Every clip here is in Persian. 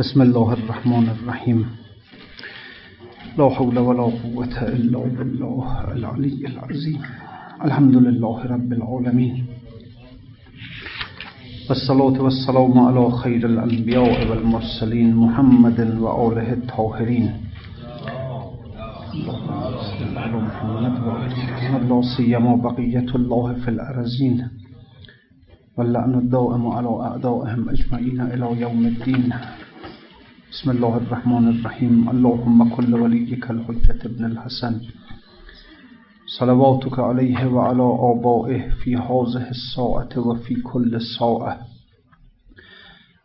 بسم الله الرحمن الرحیم لا حول ولا قوة إلا بالله العلی العظیم الحمد لله رب العالمین والصلاة والسلام على خير الأنبياء والمرسلين محمد وآله الطاهرين. محمد وآله لا سيما بقية الله في الأرزين. واللعن الدائم على أعدائهم أجمعين إلى يوم الدين. بسم الله الرحمن الرحيم. اللهم كل وليك الحجة ابن الحسن. صلواتك عليه وعلى آبائه في هذه الساعة وفي كل ساعة.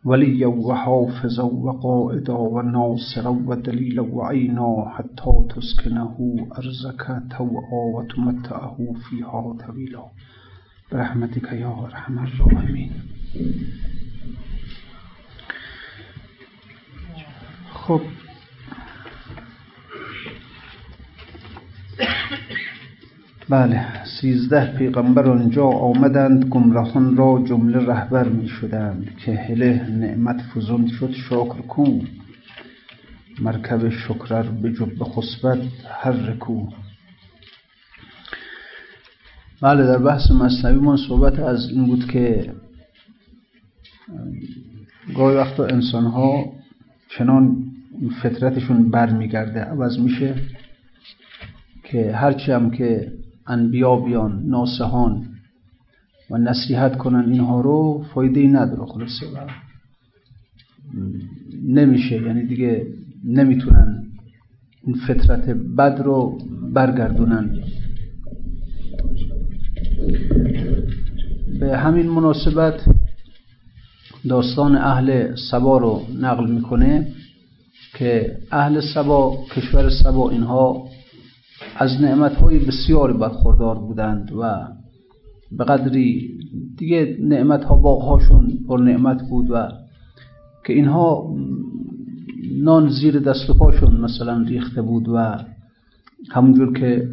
وليا وحافظا وقائدا وناصرا ودليلا وعينا حتى تسكنه أرزك توعا وتمتعه فيها طويلا برحمتك يا أرحم الراحمين. خب. بله سیزده پیغمبر آنجا آمدند گمراهان را جمله رهبر می شدند که هله نعمت فزون شد شکر کو. مرکب شکرر به جب خصبت هر رکو. بله در بحث مصنوی من صحبت از این بود که گاهی وقتا انسان ها چنان فطرتشون برمیگرده. عوض میشه که هرچی هم که انبیا بیان ناسهان و نصیحت کنن اینها رو فایده ای نداره خلاصه. و نمیشه یعنی دیگه نمی‌تونن این فطرت بد رو برگردونن. به همین مناسبت داستان اهل سبا رو نقل می‌کنه. که اهل سبا کشور سبا اینها از نعمتهای بسیاری برخوردار بودند و به قدری دیگه نعمتها باغهاشون پر نعمت بود و که اینها نان زیر دست و پاشون مثلا ریخته بود و همونجور که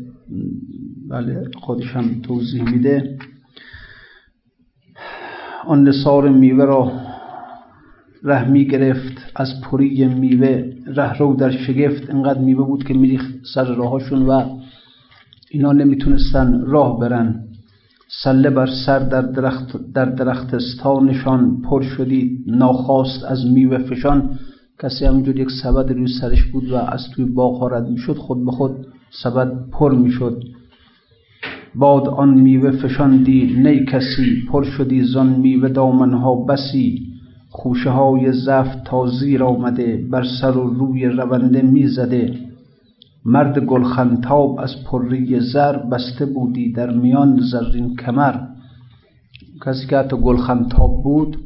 بله خودش هم توضیح میده آن نصار میوه را ره می گرفت از پری میوه ره رو در شگفت انقدر میوه بود که میریخت سر راهاشون و اینا نمی‌تونستن راه برن. سله بر سر در درخت در درختستانشان پر شدی ناخواست از میوه فشان. کسی همینجور یک سبد روی سرش بود و از توی باغ رد می‌شد خود به خود سبد پر می‌شد. باد آن میوه فشاندی نی کسی پر شدی زان میوه دامنها بسی. خوشه های زفت تا زیر آمده بر سر و روی رونده می‌زده. مرد گلخنتاب از پری زر بسته بودی در میان زرین کمر. کسی که حتی گلخنتاب بود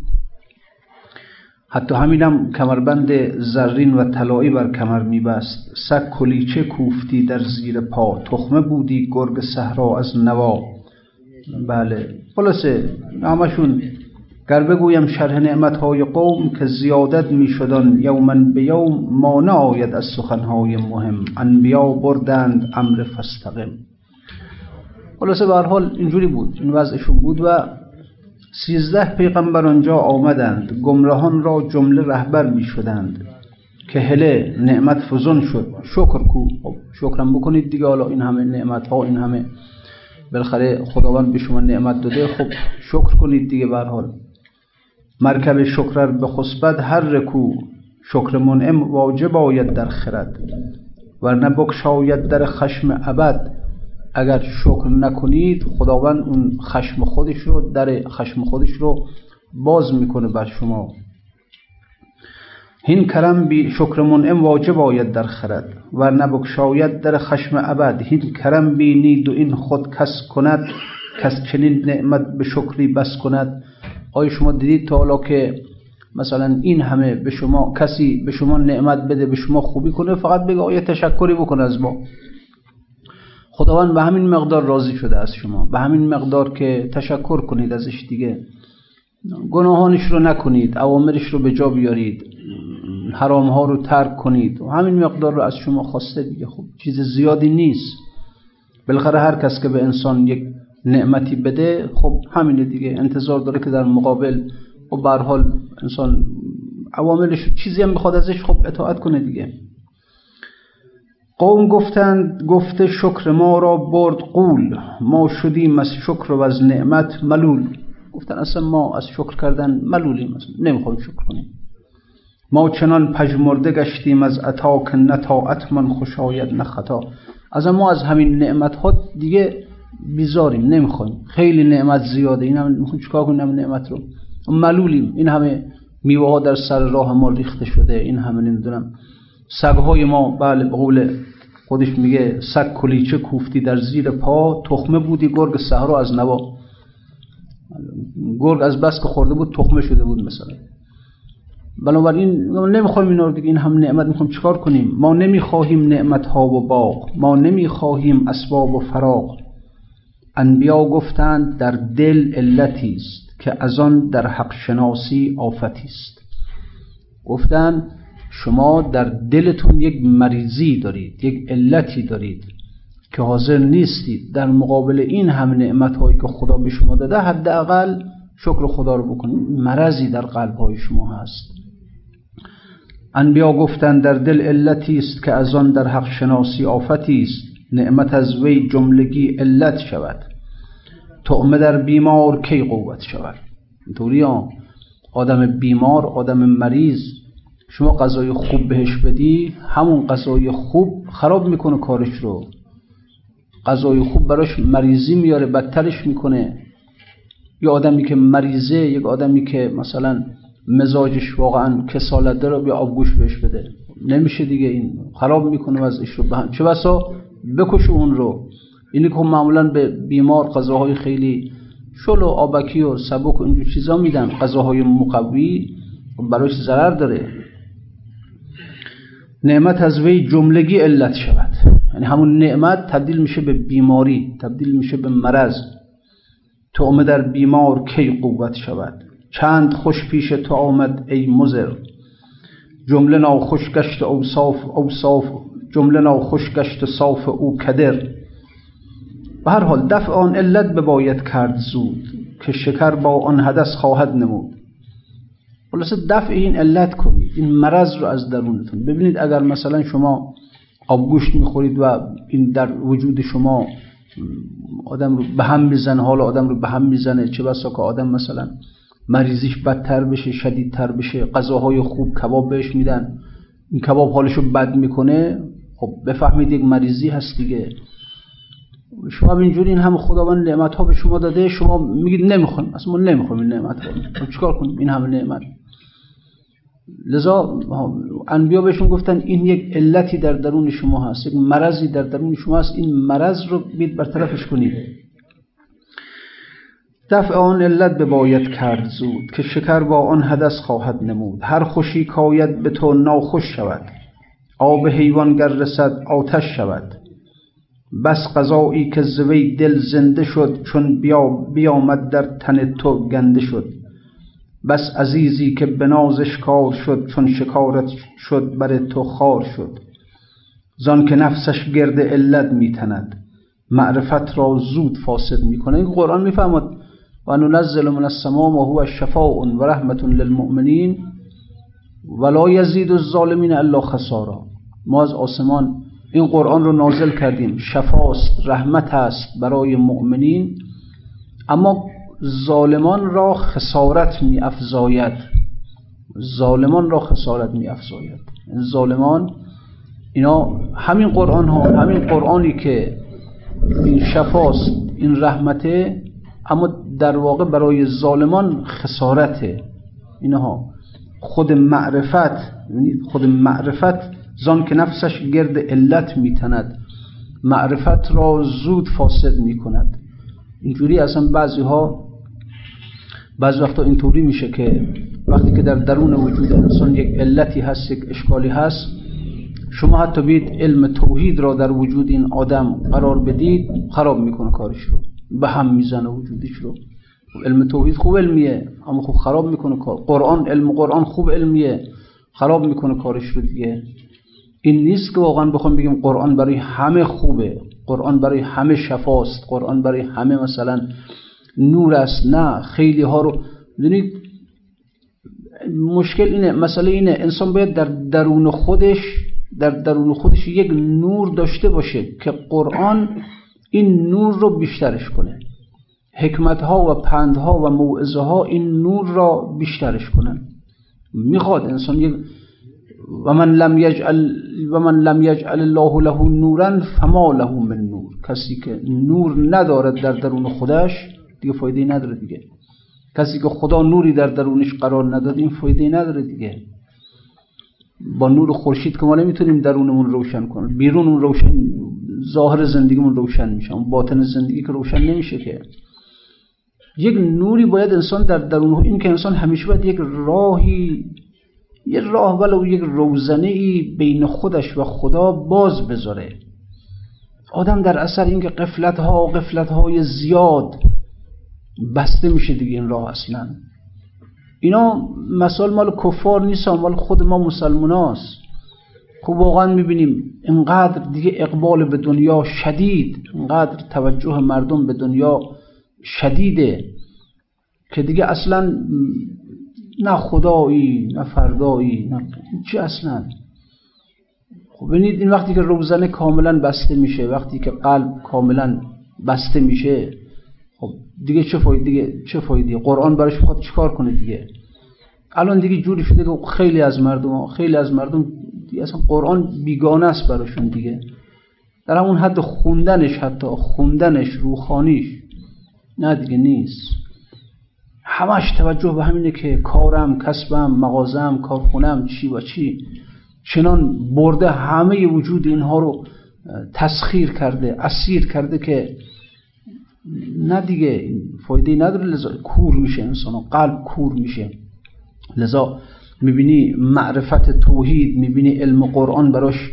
حتی همینم کمربند زرین و طلایی بر کمر میبست. سگ کلیچه کوفتی در زیر پا. تخمه بودی گرگ صحرا از نوا. بله خلاصه همشون گر بگویم شرح نعمتهای قوم که زیادت می شدن یومن به یوم مانع آید از سخنهای مهم. انبیا بردند امر فستقم خلاصه به حال اینجوری بود. این وضعشون بود و سیزده پیغمبر آنجا آمدند. گمراهان را جمله رهبر می شدند که هله نعمت فزون شد. شکر کو. خب شکرم بکنید دیگه. حالا این همه نعمت ها این همه بالاخره خداوند به شما نعمت داده. خب شکر کنید دیگه به حال. مرکب شکر به خصبت هر رکو شکر منعم واجب آید در خرد ورنه بکشاید در خشم ابد. اگر شکر نکنید خداوند اون خشم خودش رو در خشم خودش رو باز می‌کنه بر شما. هین کرم بی شکر منعم واجب آید در خرد و نبکشاید در خشم ابد. هین کرم بینید و این خود کس کند کس چنین نعمت به شکری بس کند. آیا شما دیدید تا حالا که مثلا این همه به شما کسی به شما نعمت بده به شما خوبی کنه فقط بگه آیا تشکری بکن از ما؟ خداوند به همین مقدار راضی شده از شما به همین مقدار که تشکر کنید ازش دیگه. گناهانش رو نکنید اوامرش رو به جا بیارید حرام ها رو ترک کنید. و همین مقدار رو از شما خواسته دیگه. خب چیز زیادی نیست. بالاخره هر کس که به انسان یک نعمتی بده خب همینه دیگه انتظار داره که در مقابل و خب به حال انسان عواملش چیزی هم بخواد ازش خب اطاعت کنه دیگه. قوم گفتند گفته شکر ما را برد قول ما شدیم از شکر و از نعمت ملول. گفتن اصلا ما از شکر کردن ملولیم اصلا نمی‌خوایم شکر کنیم. ما چنان پژمرده گشتیم از عطا که نطاعت من خوش آید نه خطا. از ما از همین نعمت ها دیگه بیزاریم نمی‌خوایم. خیلی نعمت زیاده. این هم می‌خوایم چیکار کنیم نعمت رو؟ ملولیم این همه میوه ها در سر راه ما ریخته شده. این همه نمی‌دونم. سگهای ما بله به قول خودش میگه سگ کلیچه کوفتی در زیر پا. تخمه بودی گرگ صحرا از نوا. گرگ از بس که خورده بود تخمه شده بود مثلا. بنابراین نمی‌خوایم اینا رو دیگه. این هم نعمت. می‌خوایم چیکار کنیم؟ ما نمی‌خواهیم نعمت ها و باغ. ما نمی‌خواهیم اسباب و فراغ. انبیا گفتند در دل علتی است که از آن در حق شناسی آفتی است. گفتند شما در دلتون یک مریضی دارید یک علتی دارید که حاضر نیستید. در مقابل این هم نعمت هایی که خدا به شما داده حداقل شکر خدا رو بکنید. مرضی در قلب های شما هست. انبیا گفتند در دل علتی است که از آن در حق شناسی آفتی است. نعمت از وی جملگی علت شود. تعمه در بیمار کی قوت شود؟ اینطوری آدم بیمار آدم مریض شما غذای خوب بهش بدی همون غذای خوب خراب می‌کنه کارش رو. غذای خوب براش مریضی میاره بدترش می‌کنه. یه آدمی که مریضه یک آدمی که مثلا مزاجش واقعا کسالت داره بیا آبگوش بهش بده. نمیشه دیگه این. خراب می‌کنه وضعش رو. بهم چه بسا؟ بکشه اون رو. اینی که معمولا به بیمار غذاهای خیلی شل و آبکی و سبک اینجور چیزا میدن غذاهای مقوی براش ضرر داره. نعمت از وی جملگی علت شود. یعنی همون نعمت تبدیل میشه به بیماری تبدیل میشه به مرض. تو در بیمار کی قوت شود؟ چند خوش پیش تو آمد ای مزر جمله ناخوش گشت اوصاف اوصاف جمله ناخوش گشت صاف او کدر. به هر حال دفع آن علت بباید کرد زود که شکر با آن حدث خواهد نمود. خلاصه دفع این علت کنید این مرض رو از درونتون. ببینید اگر مثلا شما آبگوشت می‌خورید و این در وجود شما آدم رو به هم می‌زنه حال آدم رو به هم می‌زنه چه بسا که آدم مثلا مریضیش بدتر بشه شدیدتر بشه غذاهای خوب کباب بهش میدن این کباب حالشو بد می‌کنه خب بفهمید یک مریضی هست دیگه. شما اینجوری این هم خداوند نعمت ها به شما داده شما میگید نمی‌خوایم. اصلا ما این نعمت ها خب چیکار کنیم؟ این همه نعمت. لذا انبیا بهشون گفتن این یک علتی در درون شما هست یک مرضی در درون شما هست. این مرض رو بید برطرفش کنید. دفع آن علت به باید کرد زود که شکر با آن حدث خواهد نمود. هر خوشی کاید به تو ناخوش شود. آب حیوان گر رسد آتش شود. بس قضایی که زوی دل زنده شد چون بیا بیامد در تن تو گنده شد. بس عزیزی که به نازش کار شد چون شکارت شد بر تو خار شد. زان که نفسش گرد علت میتند. معرفت را زود فاسد می‌کنه. این قرآن می‌فهمد. و ننزل من السماء و هو شفاء و رحمت للمؤمنین ولا یزید الظالمین الا خسارا. ما از آسمان این قرآن رو نازل کردیم. شفاست رحمت است برای مؤمنین. اما ظالمان را خسارت می افزاید ظالمان را خسارت می افزاید ظالمان اینا همین قرآن ها همین قرآنی که این شفاست این رحمته اما در واقع برای ظالمان خسارته. اینها خود معرفت یعنی خود معرفت زان که نفسش گرد علت میتند. معرفت را زود فاسد می‌کند. اینجوری اصلا بعضی ها بعض وقتا اینطوری میشه که وقتی که در درون وجود انسان یک علتی هست یک اشکالی هست شما حتی بید علم توحید را در وجود این آدم قرار بدید خراب می‌کنه کارش رو. به هم می‌زنه وجودش رو. علم توحید خوب علمیه. اما خوب خراب می‌کنه کار. قرآن علم قرآن خوب علمیه. خراب می‌کنه کارش رو دیگه. این نیست که واقعا بخوام بگیم قرآن برای همه خوبه. قرآن برای همه شفاست. قرآن برای همه مثلا نور است. نه خیلی ها رو ببینید مشکل اینه مسئله اینه. انسان باید در درون خودش در درون خودش یک نور داشته باشه که قرآن این نور رو بیشترش کنه. حکمت ها و پند ها و موعظه ها این نور را بیشترش کنن می‌خواد انسان یک و من لم یجعل و من لم یجعل الله له نورا فما له من نور. کسی که نور ندارد در درون خودش دیگه فایده نداره دیگه. کسی که خدا نوری در درونش قرار نداد این فایده نداره دیگه. با نور خورشید که ما نمی‌تونیم درونمون روشن کنیم. بیرونمون روشن ظاهر زندگیمون روشن میشه باطن زندگی که روشن نمیشه که. یک نوری باید انسان در درون این که انسان همیشه باید یک راهی یک راه ولو یک روزنه ای بین خودش و خدا باز بذاره. آدم در اثر اینکه قفلت ها قفلت های زیاد بسته میشه دیگه این راه اصلا. اینا مثال مال کفار نیست مال خود ما مسلمان هاست خب واقعا می‌بینیم اینقدر دیگه اقبال به دنیا شدید اینقدر توجه مردم به دنیا شدیده که دیگه اصلا نه خدایی نه فردایی نه چی اصلا؟ خب ببینید این وقتی که روزنه کاملا بسته میشه وقتی که قلب کاملا بسته میشه خب دیگه چه فایده دیگه چه فایده؟ قرآن براش می‌خواد چیکار کنه دیگه؟ الان دیگه جوری شده که خیلی از مردم خیلی از مردم دیگه اصلا قرآن بیگانه است براشون دیگه. در همون حد خوندنش حتی خوندنش روخانیش نه دیگه نیست. همش توجه به همینه که کارم کسبم مغازم کارخونم چی و چی. چنان برده همه وجود اینها رو تسخیر کرده اسیر کرده که نه دیگه فایده نداره. لذا کور میشه انسان قلب کور میشه. لذا می‌بینی معرفت توحید می‌بینی علم قرآن براش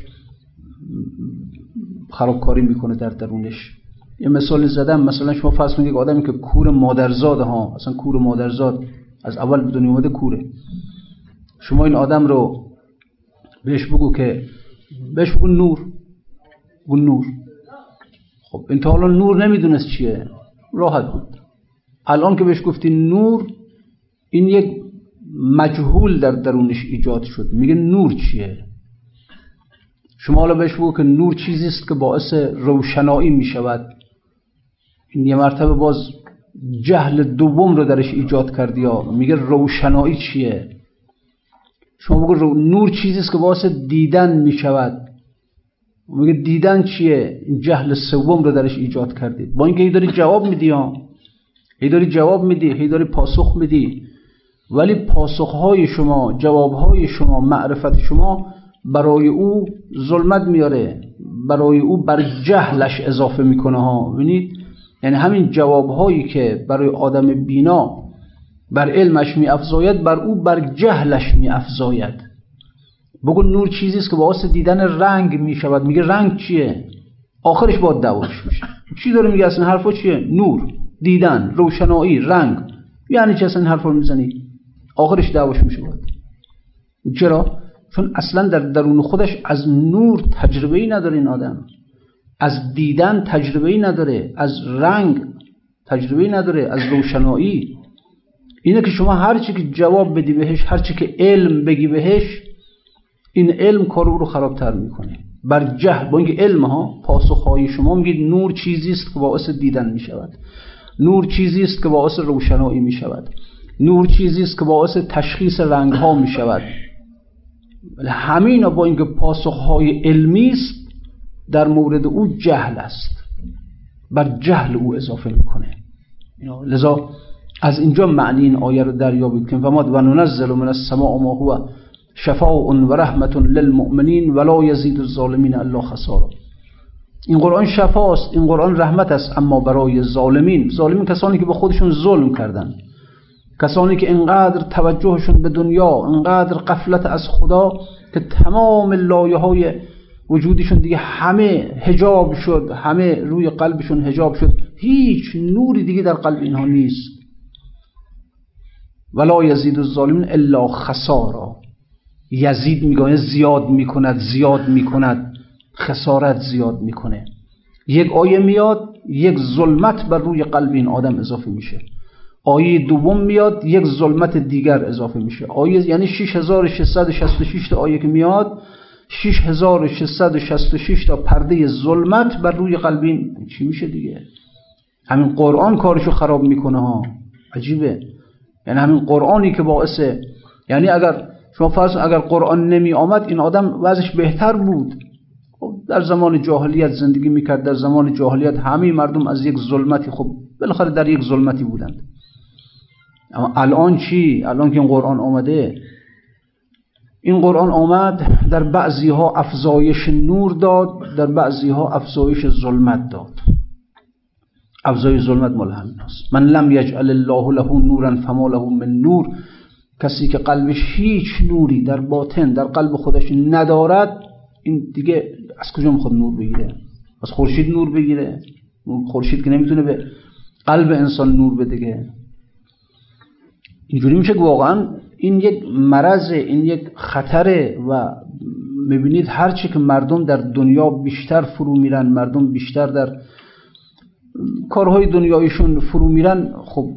خرابکاری می‌کنه در درونش. یه مثال زدم مثلا شما فرض کنید یک آدمی که کور مادرزاد ها اصلا کور مادرزاد از اول به دنیا اومده کوره. شما این آدم رو بهش بگو که بهش بگو نور. بگو نور. خب این تا حالا نور نمی‌دونست چیه. راحت بود. الان که بهش گفتی نور این یک مجهول در درونش ایجاد شد. میگه نور چیه؟ شما حالا بهش بگو که نور چیزی است که باعث روشنایی می‌شود. این یه مرتبه باز جهل دوم رو درش ایجاد کردی یا میگه روشنایی چیه؟ شما بگو نور چیزی است که باعث دیدن می‌شود. میگه دیدن چیه؟ این جهل سوم رو درش ایجاد کردید با اینکه ای داری جواب میدی ها. ای داری جواب میدی ای داری پاسخ میدی. ولی پاسخهای شما جوابهای شما معرفت شما برای او ظلمت میاره. برای او بر جهلش اضافه می‌کنه ها. ببینید؟ یعنی همین جوابهایی که برای آدم بینا بر علمش میافزاید بر او بر جهلش میافزاید. بگو نور چیزی است که باعث دیدن رنگ می‌شود. میگه رنگ چیه؟ آخرش با دعواش میشه. چی داره میگه اصلا؟ حرفا چیه؟ نور دیدن روشنایی رنگ. یعنی چه اصلا حرفا می‌زنی؟ آخرش دعواش میشه. باید چرا؟ چون اصلا در درون خودش از نور تجربه ای نداره این آدم. از دیدن تجربه نداره از رنگ تجربه نداره از روشنایی. اینه که شما هرچی که جواب بدی بهش هرچی که علم بگی بهش این علم کارو رو خرابتر می‌کنه. بر جهل با اینکه علم ها پاسخهای شما میگید نور چیزی است که باعث دیدن می‌شود. نور چیزی است که باعث روشنایی می‌شود. نور چیزی است که باعث تشخیص رنگ ها می‌شود. همین با اینکه پاسخهای علمی است در مورد او جهل است. بر جهل او اضافه می‌کنه. لذا از اینجا معنی این آیه رو دریابید که فماد و ننزل من السماء ما هو شفاء و رحمت للمؤمنین ولا یزید الظالمین الا خسارا. این قرآن شفاست این قرآن رحمت است اما برای ظالمین. ظالمین کسانی که به خودشون ظلم کردن. کسانی که انقدر توجهشون به دنیا انقدر قفلت از خدا که تمام لایه های وجودشون دیگه همه هجاب شد همه روی قلبشون هجاب شد. هیچ نوری دیگه در قلب اینها نیست. ولا یزید الظالمین الا خسارا. یزید میگه زیاد می‌کند زیاد می‌کند. خسارت زیاد می‌کنه. یک آیه میاد یک ظلمت بر روی قلب این آدم اضافه میشه. آیه دوم میاد یک ظلمت دیگر اضافه میشه. آیه یعنی 6666 تا آیه که میاد 6666 تا پرده ظلمت بر روی قلبین چی میشه دیگه؟ همین قرآن کارشو خراب می‌کنه ها. عجیبه. یعنی همین قرآنی که باعثه یعنی اگر شما فرض اگر قرآن نمی آمد این آدم وضعش بهتر بود. خب در زمان جاهلیت زندگی می‌کرد در زمان جاهلیت همه مردم از یک ظلمتی خب بالاخره در یک ظلمتی بودند. اما الان چی؟ الان که این قرآن آمده این قرآن آمد در بعضی ها افزایش نور داد در بعضی ها افزایش ظلمت داد. افزایش ظلمت مال است من لم یجعل الله له نورا فما له من نور. کسی که قلبش هیچ نوری در باطن در قلب خودش ندارد این دیگه از کجا می‌خواد نور بگیره؟ از خورشید نور بگیره؟ خورشید که نمی‌تونه به قلب انسان نور بده اینجوری میشه که واقعا این یک مرض این یک خطره و می‌بینید هرچی که مردم در دنیا بیشتر فرو میرن مردم بیشتر در کارهای دنیایشون فرو میرن خب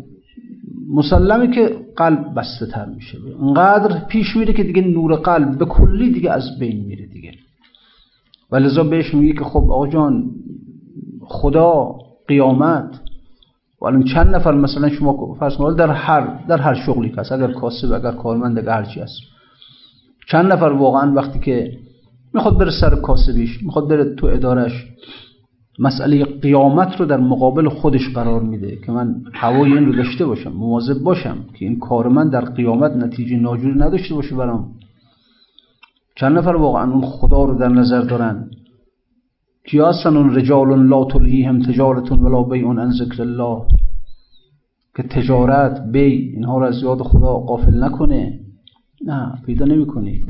مسلمه که قلب بسته تر میشه. اونقدر پیش میره که دیگه نور قلب به کلی دیگه از بین میره دیگه. و لذا بهش میگه که خب آقا جان خدا قیامت و الان چند نفر مثلا شما فرض در هر در هر شغلی که اگر کاسب اگر کارمند اگر هرچی هست. چند نفر واقعا وقتی که می‌خواد بره سر کاسبیش می‌خواد بره تو ادارش مسئله قیامت رو در مقابل خودش قرار میده که من هوای این رو داشته باشم مواظب باشم که این کار من در قیامت نتیجه ناجوری نداشته باشه برام. چند نفر واقعا اون خدا رو در نظر دارن. کیا هستن اون رجال لا تلهیهم تجارت ولا بیع عن ذکر الله. که تجارت بی اینها رو از یاد خدا قافل نکنه. نه پیدا نمی‌کنید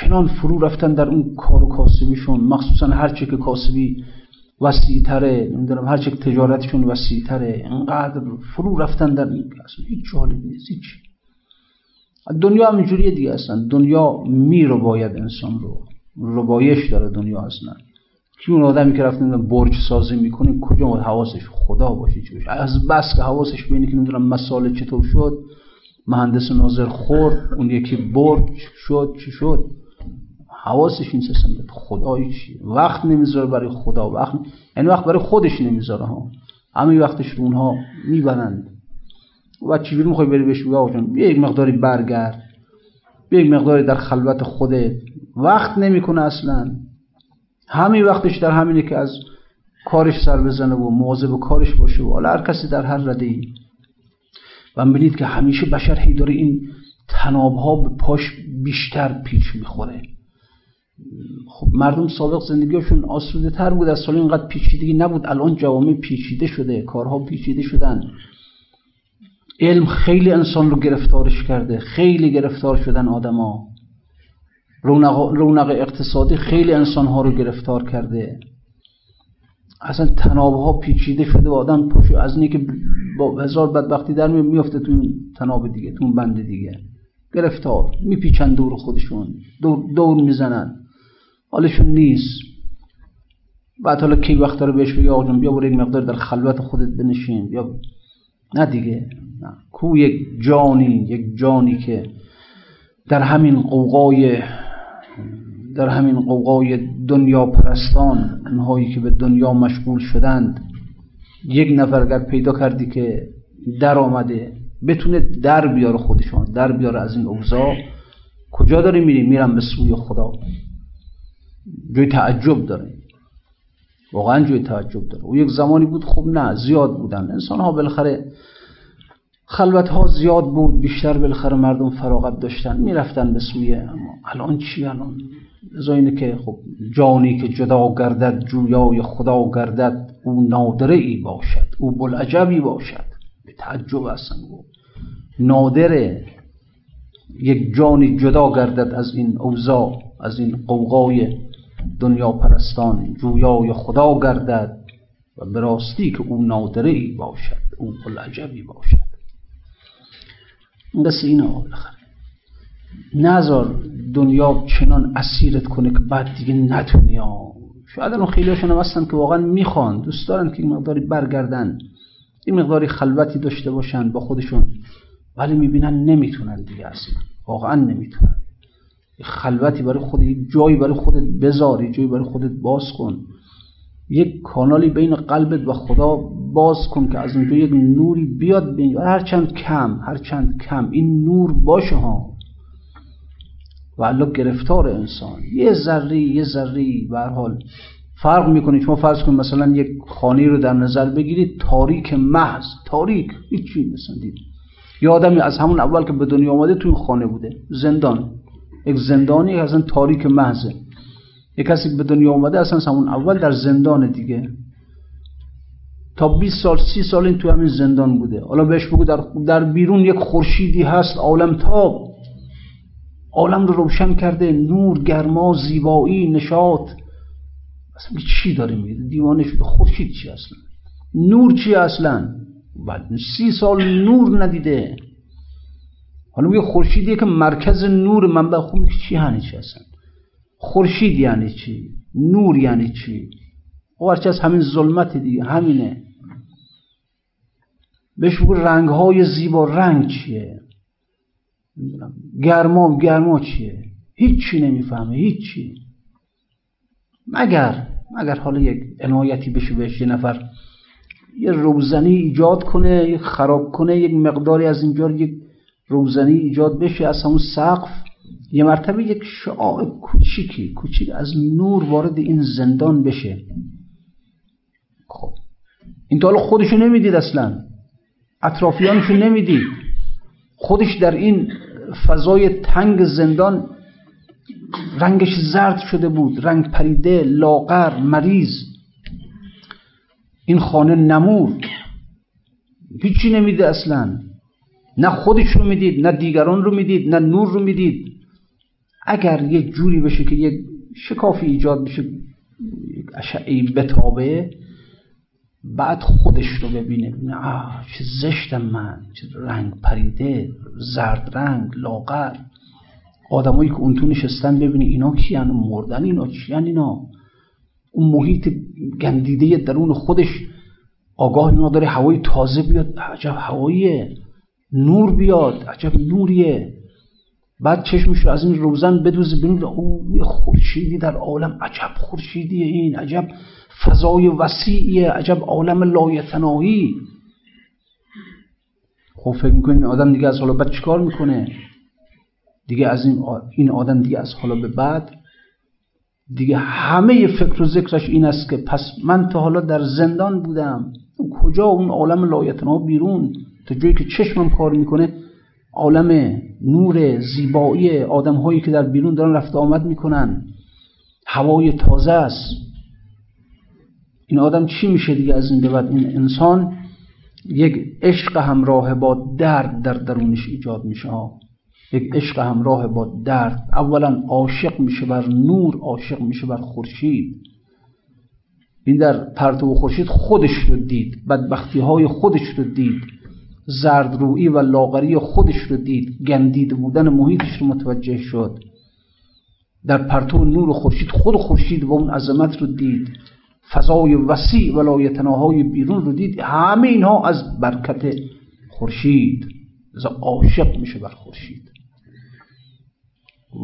چنان فرو رفتن در اون کار و کاسبیشون. مخصوصا هرچی که کاسبی وسیع تره نمی‌دونم هرچی که تجارتشون وسیع تره انقدر فرو رفتن در این اصلا هیچ جالب نیست هیچ. دنیا هم دیگه اصلا. دنیا می رو باید انسان رو. ربایش داره دنیا اصلا کی اون آدمی که رفته برج سازی می‌کنه کجا حواسش خدا باشه چی باشه؟ از بس که حواسش بینه که نمی‌دونم مسائل چطور شد. مهندس ناظر خورد اون یکی برج شد چی شد؟ حواسش این سیستم خدایی چی وقت نمی‌ذاره برای خدا وقت یعنی وقت برای خودش نمی‌ذاره ها. همه وقتش رو اونها می‌برند. و چجوری می‌خوای بری بهش؟ بگی یک مقداری برگرد. یک مقداری در خلوت خودت. وقت نمی‌کنه اصلا. همین وقتش در همینه که از کارش سر بزنه و مواظب کارش باشه و هر کسی در هر رده ای. و ببینید که همیشه بشر هی داره این تناب ها به پاش بیشتر پیچ می‌خوره. خب مردم سابق زندگیشون آسوده تر بود از سال اینقدر پیچیدگی نبود. الان جوامع پیچیده شده کارها پیچیده شدن. علم خیلی انسان رو گرفتارش کرده خیلی گرفتار شدن آدما رونق, رونق اقتصادی خیلی انسان ها رو گرفتار کرده. اصلا تناب ها پیچیده شده و آدم پشو از اینی که با هزار بدبختی در میفته تو این تناب دیگه تو بند دیگه. گرفتار. میپیچن دور خودشون. دور, دور می‌زنن. حالشون نیست. بعد حالا کی وقت رو بهش بگی آقا بیا برو یک مقدار در خلوت خودت بنشین. بیا. نه دیگه. نه. کو یک جانی یک جانی که در همین قوقای در همین قوقای دنیا پرستان اونهایی که به دنیا مشغول شدند. یک نفر اگر پیدا کردی که در آمده بتونه در بیاره خودشان در بیاره از این اوضاع. کجا داری میری؟ میرم به سوی خدا. جای تعجب داره. واقعا جای تعجب داره. او یک زمانی بود خب نه زیاد بودن. انسان ها بالاخره خلوت ها زیاد بود بیشتر بالاخره مردم فراغت داشتن. می‌رفتن به سوی اما الان چی الان؟ از اینه که خب جانی که جدا گردد جویای خدا گردد او نادره ای باشد او بلعجبی باشد. به تعجب اصلا نادره یک جانی جدا گردد از این اوضاع از این قوقای دنیا پرستان جویای خدا گردد و به راستی که او نادره ای باشد او بلعجبی باشد. این قصه اینه نظر دنیا چنان اسیرت کنه که بعد دیگه نتونی. شاید الان خیلی هاشون هستن که واقعا می‌خوان. دوست دارن که این مقداری برگردن. این مقداری خلوتی داشته باشن با خودشون. ولی می‌بینن نمی‌تونن دیگه اصلا. واقعا نمی‌تونن. خلوتی برای خود یک جایی برای خودت بذار یک جایی برای خودت باز کن. یک کانالی بین قلبت و خدا باز کن که از اونجا یک نوری بیاد بین. هر چند کم هر چند کم این نور باشه ها. الله گرفتار انسان. یه ذری یه ذری به حال. فرق می‌کنه. شما فرض کن مثلا یک خانه رو در نظر بگیرید تاریک محض تاریک هیچی مثلا دید. یه آدمی از همون اول که به دنیا آمده توی خانه بوده. زندان. یک زندانی اصلا تاریک محضه. یک کسی به دنیا آمده اصلا همون اول در زندان دیگه. تا 20 سال 30 سال این توی همین زندان بوده. حالا بهش بگو در, در بیرون یک خورشیدی هست عالم تاب. عالم رو روشن کرده نور گرما زیبایی نشاط. اصلا چی داره میگه؟ دیوانه شده. خورشید چی اصلا؟ نور چی اصلا؟ بعد سی سال نور ندیده. حالا میگه خورشیدیه که مرکز نور منبع خوب چی یعنی چی اصلا؟ خورشید یعنی چی؟ نور یعنی چی؟ او از همین ظلمت دیگه همینه. بهش بگو رنگ های زیبا. رنگ چیه؟ گرما گرما چیه؟ هیچی نمی‌فهمه هیچی. مگر مگر حالا یک عنایتی بشه بهش یه نفر یه روزنی ایجاد کنه یه خراب کنه یک مقداری از اینجا یک روزنی ایجاد بشه از همون سقف. یه مرتبه یک شعاع کوچیکی کوچیک از نور وارد این زندان بشه. خب. این تا خودشو نمی‌دید اصلا. اطرافیانشو نمی‌دید. خودش در این فضای تنگ زندان رنگش زرد شده بود رنگ پریده لاغر مریض. این خانه نمود. هیچی نمیده اصلا. نه خودش رو می‌دید نه دیگران رو می‌دید نه نور رو می‌دید. اگر یک جوری بشه که یک شکافی ایجاد بشه یک اشعه بتابه بعد خودش رو ببینه ببینه آه چه زشتم من چه رنگ پریده زرد رنگ لاغر. آدمایی که اون تو نشستن ببینه اینا کیان مردن اینا چیان اینا؟ اون محیط گندیده درون خودش آگاه داره هوای تازه بیاد. عجب هواییه. نور بیاد. عجب نوریه. بعد چشمش رو از این روزن بدوزه ببینه او خورشیدی در عالم عجب خورشیدیه این عجب فضای وسیعیه عجب عالم لایتناهی خب فکر می‌کنین آدم دیگه از حالا بعد چیکار می‌کنه؟ دیگه از این این آدم دیگه از حالا به بعد دیگه همه فکر و ذکرش این است که پس من تا حالا در زندان بودم. کجا؟ اون عالم لایتنا بیرون. تا جایی که چشمم کار می‌کنه عالم نور زیبایی آدم هایی که در بیرون دارن رفت آمد می‌کنن. هوای تازه است. این آدم چی میشه دیگه از این بعد؟ این انسان یک عشق همراه با درد در درونش ایجاد میشه. یک عشق همراه با درد. اولا عاشق میشه بر نور عاشق میشه بر خورشید. این در پرتو خورشید خودش رو دید بدبختی های خودش رو دید زردرویی و لاغری خودش رو دید گندید بودن محیطش رو متوجه شد. در پرتو نور خورشید خود خورشید و اون عظمت رو دید. فضای وسیع و لایتناهای بیرون رو دید همه اینها از برکت خورشید عاشق میشه بر خورشید.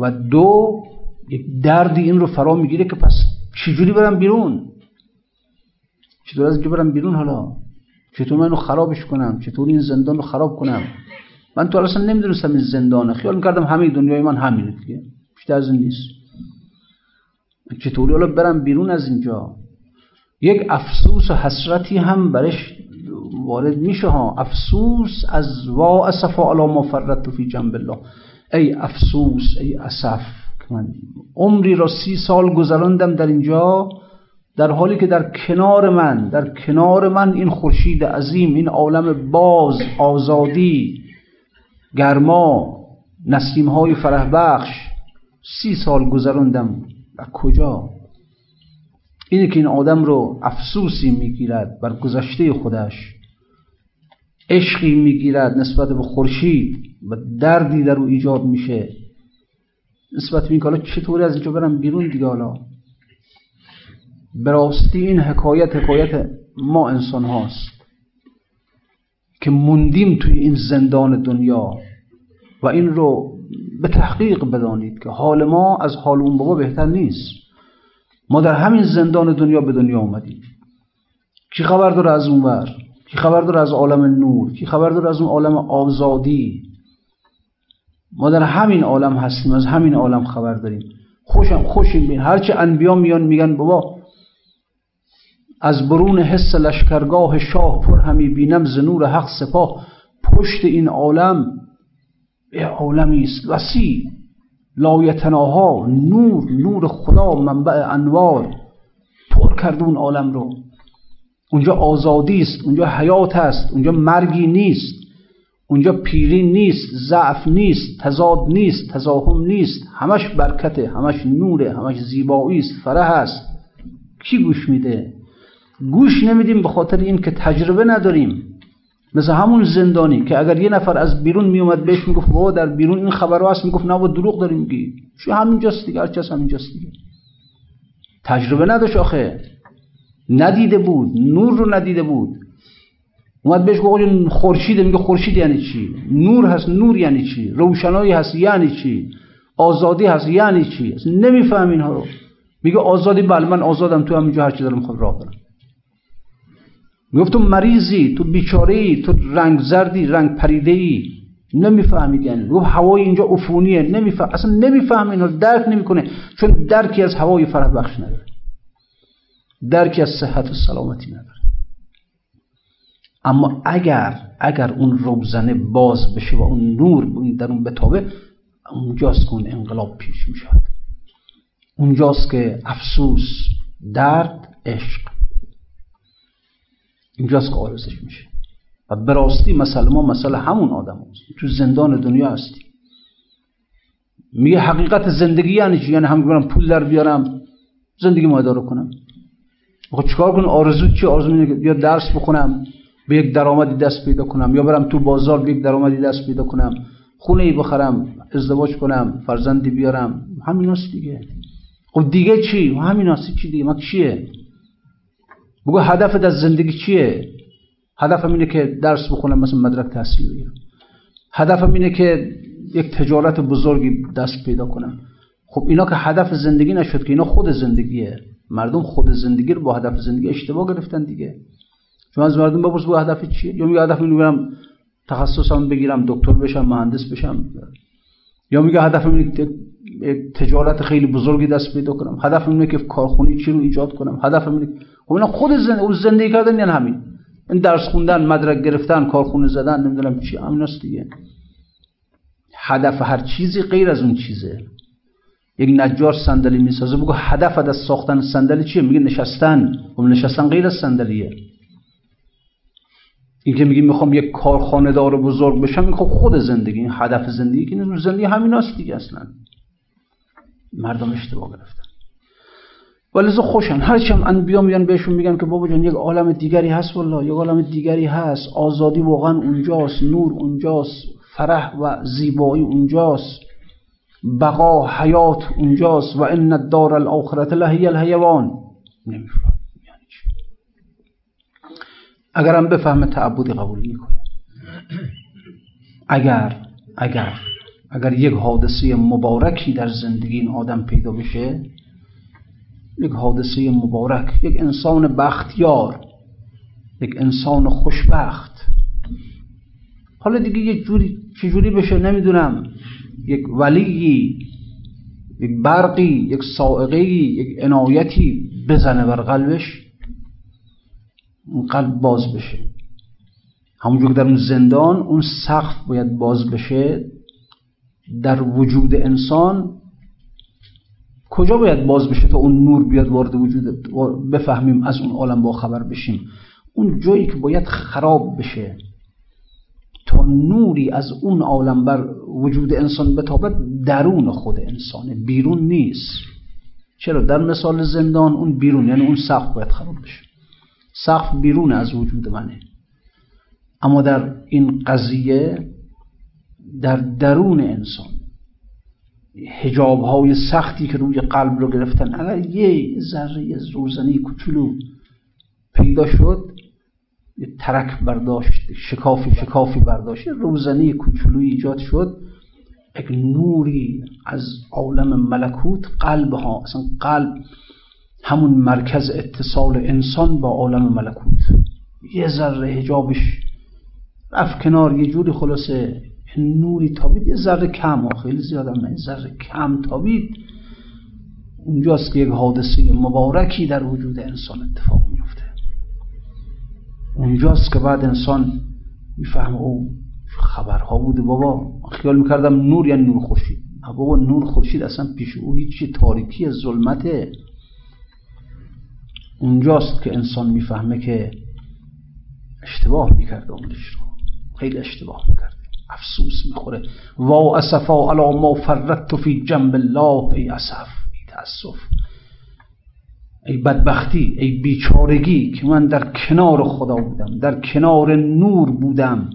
و دو یک دردی این رو فرا می‌گیره که پس چجوری برم بیرون؟ چطور از اینجا بیرون حالا؟ چطور من اینو خرابش کنم؟ چطور این زندان رو خراب کنم؟ من تو اصلا نمی‌دونستم این زندانه. خیال می‌کردم همه دنیای من همینه دیگه. بیشتر از این نیست. چطوری حالا برم بیرون از اینجا؟ یک افسوس و حسرتی هم برش وارد میشه ها. افسوس از وا اسفا علی ما فرت فی جنب الله. ای افسوس ای اسف من عمری را سی سال گذراندم در اینجا در حالی که در کنار من در کنار من این خورشید عظیم این عالم باز آزادی گرما نسیم های فرح بخش سی سال گذراندم. و کجا؟ اینه که این آدم رو افسوسی می‌گیرد بر گذشته خودش عشقی می‌گیرد نسبت به خورشید و دردی در او ایجاد میشه. نسبت به این حالا چطوری از اینجا برم بیرون دیگه حالا؟ براستی این حکایت حکایت ما انسان هاست که موندیم توی این زندان دنیا و این رو به تحقیق بدانید که حال ما از حال اون بابا بهتر نیست. ما در همین زندان دنیا به دنیا اومدیم. کی خبر داره از اون ور؟ کی خبر داره از عالم نور؟ کی خبر داره از اون عالم آزادی؟ ما در همین عالم هستیم از همین عالم خبر داریم. خوشم خوشیم بین. هرچه انبیا میان میگن بابا از برون حس لشکرگاه شاه پر همی بینم ز نور حق سپاه. پشت این عالم یه عالمی است وسیع. لایتناها نور نور خدا منبع انوار. پر کرده اون عالم رو. اونجا آزادی است اونجا حیات است اونجا مرگی نیست اونجا پیری نیست ضعف نیست تضاد نیست تزاهم نیست. همش برکته همش نوره همش زیبایی است فرح است. کی گوش میده؟ گوش نمیدیم به خاطر این که تجربه نداریم. مثل همون زندانی که اگر یه نفر از بیرون میومد بهش می‌گفت بابا در بیرون این خبر هست. می‌گفت نه دروغ داریم میگی. شو همینجاست دیگه هرچی همینجاست دیگه. تجربه نداشت آخه. ندیده بود نور رو ندیده بود. اومد بهش گفت خورشید میگه خورشید یعنی چی؟ نور هست نور یعنی چی؟ روشنایی هست یعنی چی؟ آزادی هست یعنی چی؟ نمیفهم اینها رو. میگه آزادی بله من آزادم تو همینجا هر چی دارم می‌خوام راه برم می‌گفت تو مریضی تو بیچاره تو رنگ زردی رنگ پریده ای نمی‌فهمید یعنی گفت هوای اینجا عفونیه. نمیفهم اصلا نمیفهم اینو درک نمی‌کنه. چون درکی از هوای فرح بخش نداره. درکی از صحت و سلامتی نداره. اما اگر اگر اون روزنه باز بشه و اون نور در اون بتابه اونجاست که اون انقلاب پیش می‌شود. اونجاست که افسوس درد عشق. اینجاست که آرزش میشه. و به راستی مسئله ما مسئله همون آدم هست. تو زندان دنیا هستی میگه حقیقت زندگی یعنی چی؟ یعنی هم برم پول در بیارم زندگی ما اداره کنم. خب چیکار کنم؟ آرزو چی؟ آرزو میگه یا درس بخونم به یک درآمدی دست پیدا کنم. یا برم تو بازار به یک درآمدی دست پیدا کنم. خونه ای بخرم ازدواج کنم فرزندی بیارم. همین هست دیگه. خب دیگه چی؟ همین هست چی دیگه؟ ما چیه بگو هدفت از زندگی چیه؟ هدفم اینه که درس بخونم مثلا مدرک تحصیل بگیرم. هدفم اینه که یک تجارت بزرگی دست پیدا کنم. خب اینا که هدف زندگی نشد که اینا خود زندگیه. مردم خود زندگی رو با هدف زندگی اشتباه گرفتن دیگه. شما از مردم بپرس با هدف چیه؟ یا میگه هدف اینه برم تخصصم بگیرم دکتر بشم مهندس بشم. یا میگه هدف اینه تجارت خیلی بزرگی دست پیدا کنم. هدف اینه که کارخونه چی رو ایجاد کنم. هدف اینه خب اینا خود زندگی, زندگی کردن یعنی همین. این درس خوندن مدرک گرفتن کارخونه زدن نمی‌دونم چی همیناست دیگه. هدف هر چیزی غیر از اون چیزه. یک نجار صندلی می‌سازه بگو هدف از ساختن صندلی چیه؟ میگه نشستن. و خب نشستن غیر از صندلیه. این که میگی می‌خوام یک کارخانه دار بزرگ بشم این خب خود زندگی این هدف زندگی که زندگی همیناست دیگه اصلا. مردم اشتباه گرفتن. ولی خوشن. هرچی هم انبیا میان بهشون میگن که بابا جان یک عالم دیگری هست والله. یک عالم دیگری هست. آزادی واقعا اونجاست. نور اونجاست. فرح و زیبایی اونجاست. بقا حیات اونجاست. و ان الدار الاخرت لهی الحیوان. نمیفهم. یعنی اگرم بفهمه تعبدی قبول می‌کنه. اگر اگر اگر یک حادثه مبارکی در زندگی این آدم پیدا بشه یک حادثه مبارک یک انسان بختیار یک انسان خوشبخت. حالا دیگه یک جوری چجوری بشه نمی‌دونم. یک ولیی یک برقی یک سائقه یک عنایتی بزنه بر قلبش اون قلب باز بشه. همونجور که در اون زندان اون سقف باید باز بشه. در وجود انسان کجا باید باز بشه تا اون نور بیاد وارد وجود بفهمیم از اون عالم با خبر بشیم؟ اون جایی که باید خراب بشه تا نوری از اون عالم بر وجود انسان بتابد درون خود انسانه بیرون نیست. چرا؟ در مثال زندان اون بیرون یعنی اون سقف باید خراب بشه. سقف بیرون از وجود منه. اما در این قضیه در درون انسان هجاب های سختی که روی قلب رو گرفتن. اگر یه ذره روزنی کوچولو پیدا شد یه ترک برداشت شکافی شکافی برداشت روزنی کوچولوی ایجاد شد. یک نوری از عالم ملکوت قلب ها اصلا قلب همون مرکز اتصال انسان با عالم ملکوت. یه ذره هجابش رفت کنار یه جوری خلاصه نوری تابید یه ذره کم خیلی زیاد هم نه ذره کم تابید. اونجاست که یک حادثه مبارکی در وجود انسان اتفاق میفته اونجاست که بعد انسان می‌فهمه او خبرها بوده بابا. خیال می‌کردم نور یعنی نور خورشید. بابا نور خورشید اصلا پیش او هیچی تاریکی ظلمته. اونجاست که انسان می‌فهمه که اشتباه می‌کرده اونش رو. خیلی اشتباه می‌کرده افسوس می‌خوره. وا اسفا علا ما فردت فی جنب الله ای اسف. ای تاسف ای بدبختی ای بیچارگی که من در کنار خدا بودم در کنار نور بودم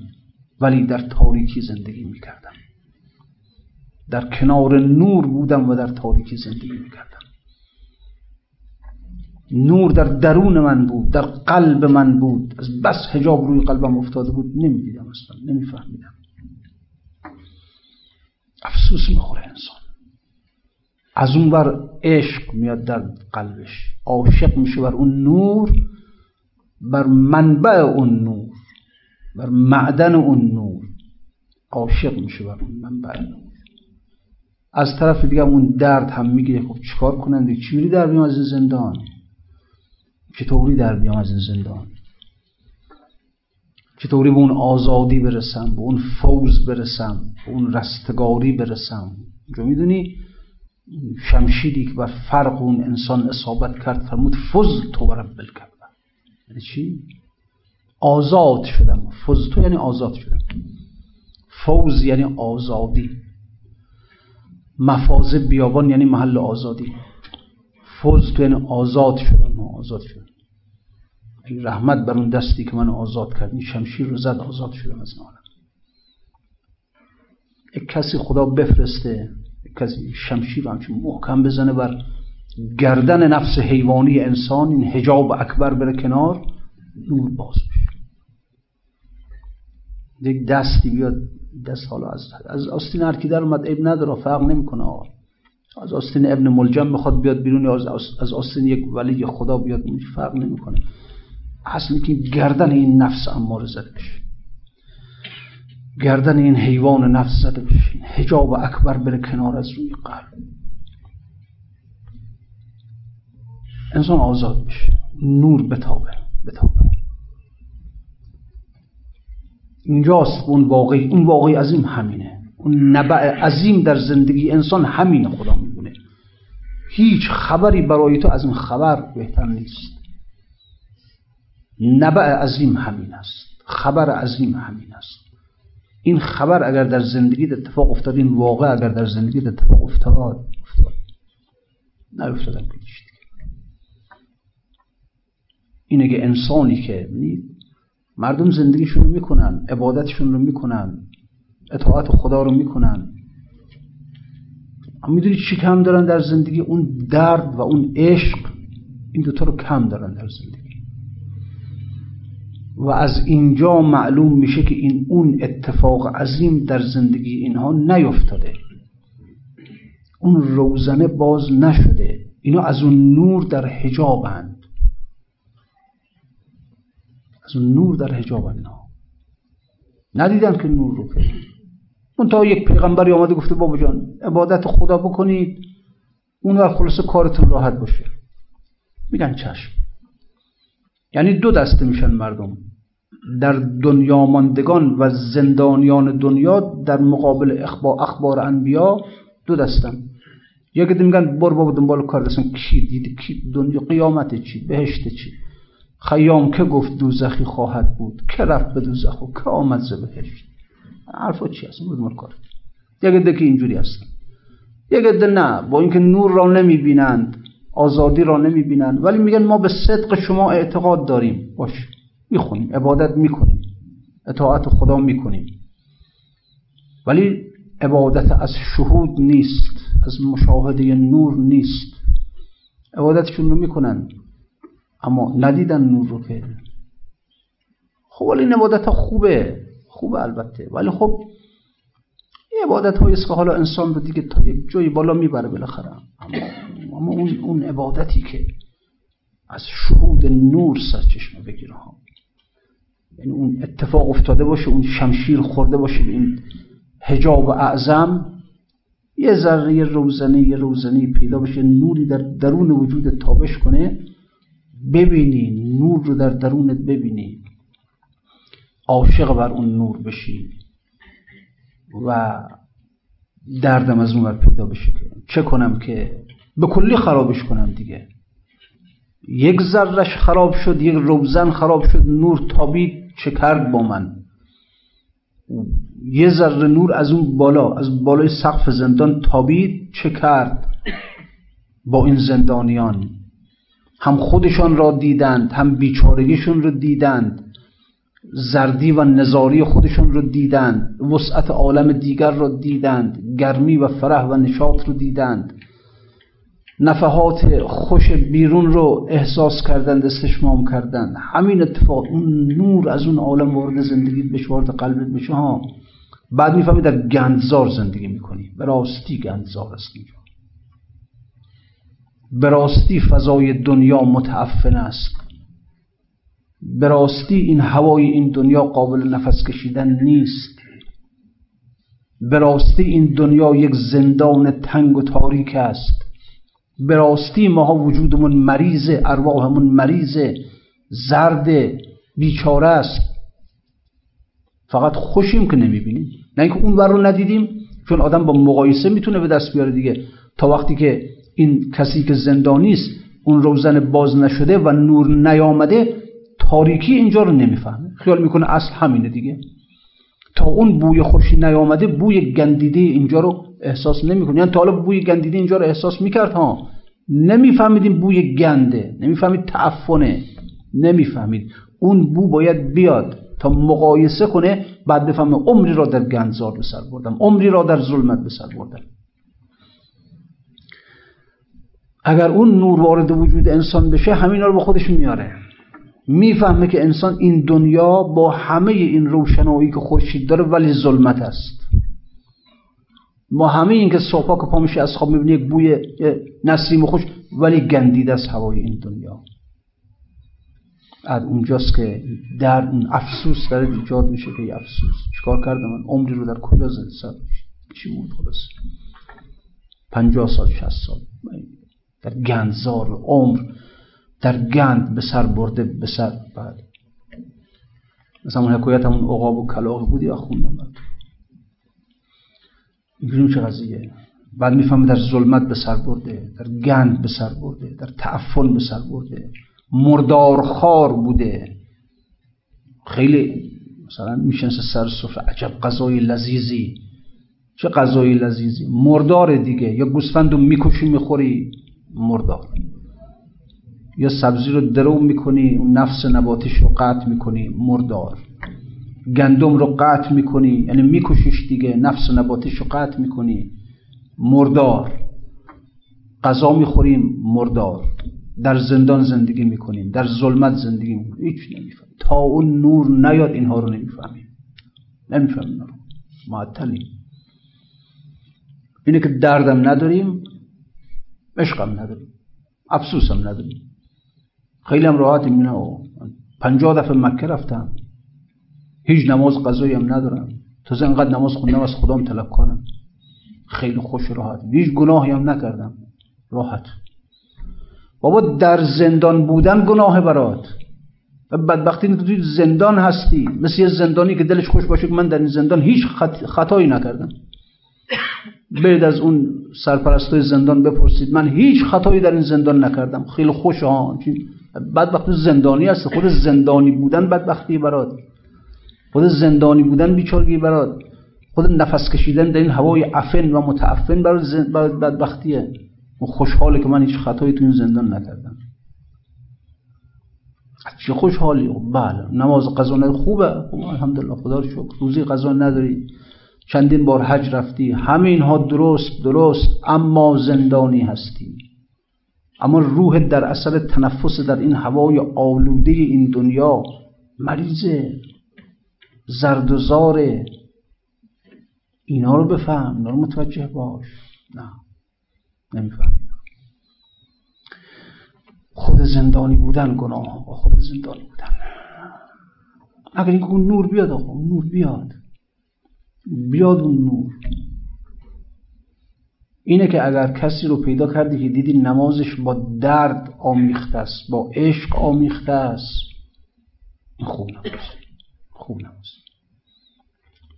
ولی در تاریکی زندگی می‌کردم. در کنار نور بودم و در تاریکی زندگی می‌کردم. نور در درون من بود در قلب من بود. از بس هجاب روی قلبم افتاده بود نمی‌دیدم اصلا نمیفهمیدم. افسوس می‌خوره انسان. از اون بر عشق میاد در قلبش عاشق میشه بر اون نور بر منبع اون نور بر معدن اون نور عاشق میشه بر اون منبع نور. از طرف دیگه اون درد هم میگه خب چیکار کنند؟ چیوری در میام از زندان؟ چطوری در بیام از این زندان؟ چطوری به اون آزادی برسم به اون فوز برسم به اون رستگاری برسم؟ جو می‌دونی؟ شمشیری که بر فرق اون انسان اصابت کرد فرمود فز تو برم بلکم یعنی چی؟ آزاد شدم. فز تو یعنی آزاد شدم. فوز یعنی آزادی. مفاز بیابان یعنی محل آزادی. فوز تو یعنی آزاد شدم آزاد شدم. رحمت بر اون دستی که من آزاد کرد. این شمشیر رو زد آزاد شدم از عالم. یک کسی خدا بفرسته یک کسی شمشیر همچون محکم بزنه بر گردن نفس حیوانی انسان این هجاب اکبر بره کنار نور باز بشه. یک دستی بیاد دست حالا از از آستین هر کی در اومد عیب نداره فرق نمی‌کنه آقا. از آستین ابن ملجم می‌خواد بیاد بیرون از آستین یک ولی خدا بیاد فرق نمی‌کنه. اصلی که گردن این نفس اماره زده بشه. گردن این حیوان نفس زده بشه. هجاب اکبر بره کنار از روی قلب. انسان آزاد بشه. نور بتابه بتابه. اینجاست اون واقعی اون واقعی عظیم همینه. اون نبع عظیم در زندگی انسان همینه خدا میبونه هیچ خبری برای تو از این خبر بهتر نیست. نبع عظیم همین است. خبر عظیم همین است. این خبر اگر در زندگی اتفاق افتاد این واقع اگر در زندگی اتفاق افتاد افتاد. نیفتادم که اینه که انسانی که مردم زندگیشون رو می‌کنن عبادتشون رو می‌کنن اطاعت خدا رو می‌کنن. اما می‌دونی چی کم دارن در زندگی؟ اون درد و اون عشق این دوتا رو کم دارن در زندگی. و از اینجا معلوم میشه که این اون اتفاق عظیم در زندگی اینها نیفتاده. اون روزنه باز نشده. اینا از اون نور در حجابند. از اون نور در حجاب اینا. ندیدن که نور رو که اون تا یک پیغمبری آمده گفته بابا جان عبادت خدا بکنید اون وقت خلاص کارتون راحت باشه. میگن چشم. یعنی دو دسته میشن مردم. در دنیا ماندگان و زندانیان دنیا در مقابل اخبار, اخبار انبیا دو دستن. یکی میگن بر بابا دنبال کار کی دید کی؟ دنیا قیامت چی؟ بهشت چی؟ خیام که گفت دوزخی خواهد بود؟ که رفت به دوزخ و که آمد ز بهشت حرفا چی هست دنبال کار یک عده که اینجوری هستن. یک عده نه با اینکه نور را نمی‌بینند آزادی را نمی‌بینند ولی میگن ما به صدق شما اعتقاد داریم. باش. می‌خونیم عبادت می‌کنیم اطاعت خدا می‌کنیم. ولی عبادت از شهود نیست از مشاهده نور نیست. عبادتشون رو می‌کنن اما ندیدن نور رو که. خب ولی این عبادت ها خوبه خوبه البته. ولی خب این عبادت هایی است که حالا انسان رو دیگه تا یک جایی بالا می‌بره بالاخره. اما اون, اون عبادتی که از شهود نور سرچشمه بگیره ها. یعنی اون اتفاق افتاده باشه اون شمشیر خورده باشه به این هجاب اعظم یه ذره یه روزنه یه روزنه پیدا بشه نوری در درون وجود تابش کنه ببینی نور رو در درونت ببینی. عاشق بر اون نور بشی و دردم از اون پیدا بشه چه کنم که به کلی خرابش کنم دیگه. یک ذرش خراب شد یک روزن خراب شد نور تابید. چه کرد با من. یه ذره نور از اون بالا از بالای سقف زندان تابید چه کرد با این زندانیان. هم خودشان را دیدند هم بیچارگیشون رو دیدند. زردی و نظاری خودشون رو دیدند وسعت عالم دیگر را دیدند گرمی و فرح و نشاط رو دیدند. نفحات خوش بیرون رو احساس کردند استشمام کردند همین اتفاق اون نور از اون عالم وارد زندگیت بشه وارد قلبت بشه. ها بعد می‌فهمی در گندزار زندگی می‌کنی. به راستی گندزار است اینجا. به راستی فضای دنیا متعفن است. به راستی این هوای این دنیا قابل نفس کشیدن نیست. به راستی این دنیا یک زندان تنگ و تاریک است. به راستی ماها وجودمون مریض ارواحمون مریض زرد بیچاره است. فقط خوشیم که نمی‌بینیم. نه اینکه اون رو ندیدیم چون آدم با مقایسه می‌تونه به دست بیاره دیگه. تا وقتی که این کسی که زندانی است اون روزن باز نشده و نور نیامده تاریکی اینجا رو نمی‌فهمه. خیال می‌کنه اصل همینه دیگه. تا اون بوی خوشی نیامده بوی گندیده اینجا رو احساس نمی‌کنه یعنی تا حالا بوی گندیده اینجا رو احساس می‌کرد ها. نمیفهمیدیم بوی گنده. نمی‌فهمید تعفنه. نمی‌فهمید. اون بو باید بیاد تا مقایسه کنه بعد بفهمه عمری را در گندزار به سر بردم. عمری را در ظلمت به سر بردم. اگر اون نور وارد وجود انسان بشه همینا رو به خودش میاره. می‌فهمه که انسان این دنیا با همه این روشنایی که خورشید داره ولی ظلمت است. ما همه این که صبح که پا از خواب می‌بینی یک بوی نسیم خوش ولی گندیده از هوای این دنیا. از اونجاست که در اون افسوس داره ایجاد میشه که افسوس. چیکار کردم من؟ عمری رو در کجا زد چی بود خلاص پنجاه سال شست سال. در گندزار عمر در گند به سر برده به سر بعد. مثلا اون حکایت همون عقاب و کلاغ بودی یا خوندم؟ بعد چه قضیه؟ بعد می‌فهمه در ظلمت به سر برده در گند به سر برده در تعفن به سر برده مردارخار بوده. خیلی مثلا میشنسه سر سفره. عجب غذای لذیذی. چه غذای لذیذی؟ مردار دیگه. یا گوسفند رو می‌کشی می‌خوری مردار. یا سبزی رو درو می‌کنی اون نفس نباتش رو قطع می‌کنی مردار. گندم رو قطع می‌کنی. یعنی میکشیش دیگه. نفس نباتش رو قطع می‌کنی. مردار. غذا می‌خوریم مردار. در زندان زندگی می‌کنیم. در ظلمت زندگی می‌کنیم. هیچ نمی‌فهمیم. تا اون نور نیاد اینها رو نمی‌فهمیم. نمی‌فهمیم رو. معطلیم. اینه که دردم نداریم عشقم نداریم. افسوسم نداریم. خیلی هم راحتیم اینه پنجاه دفعه مکه رفتم. هیچ نماز قضایی هم ندارم. تازه انقدر نماز خوندم از خدام طلب کنم. خیلی خوش راحت. هیچ گناهی هم نکردم. راحت. بابا در زندان بودن گناه برات. و بدبختی که توی زندان هستی. مثل یه زندانی که دلش خوش باشه که من در این زندان هیچ خطایی نکردم. برید از اون سرپرستای زندان بپرسید. من هیچ خطایی در این زندان نکردم. خیلی خوش ها بدبختی زندانی هست خود زندانی بودن بدبختی برات. خود زندانی بودن بیچارگی برات. خود نفس کشیدن در این هوای عفن و متعفن برات بدبختیه. و خوشحاله که من هیچ خطایی تو این زندان نکردم. چه خوشحالی؟ بله. نماز قضا خوبه. الحمدلله. خدا رو شکر. روزی قضا نداری. چندین بار حج رفتی. همه اینها درست درست. اما زندانی هستی. اما روح در اثر تنفس در این هوای آلوده این دنیا مریضه. زرد و زاره اینا رو بفهم اینا رو متوجه باش. نه نمیفهم خود زندانی بودن گناه خود زندانی بودن. اگر این اون نور بیاد آقا؟ نور بیاد. بیاد اون نور. اینه که اگر کسی رو پیدا کردی که دیدی نمازش با درد آمیخته است با عشق آمیخته است این خوب نماز خوب نماز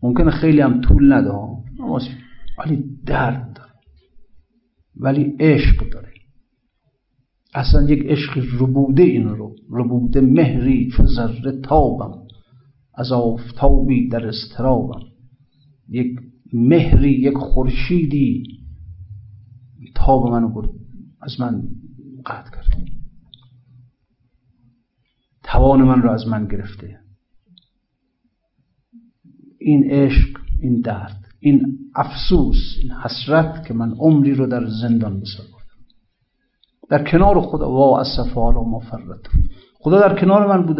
ممکنه خیلی هم طول نده. نماز ولی درد داره. ولی عشق داره. اصلا یک عشق ربوده این رو ربوده مهری چون ذره تابم. از آفتابی در استرابم یک مهری یک خورشیدی تاب منو برد. از من قطع کرد. توان من رو از من گرفته. این عشق این درد این افسوس این حسرت که من عمری رو در زندان بسر در کنار خدا وا اسف و ما خدا در کنار من بود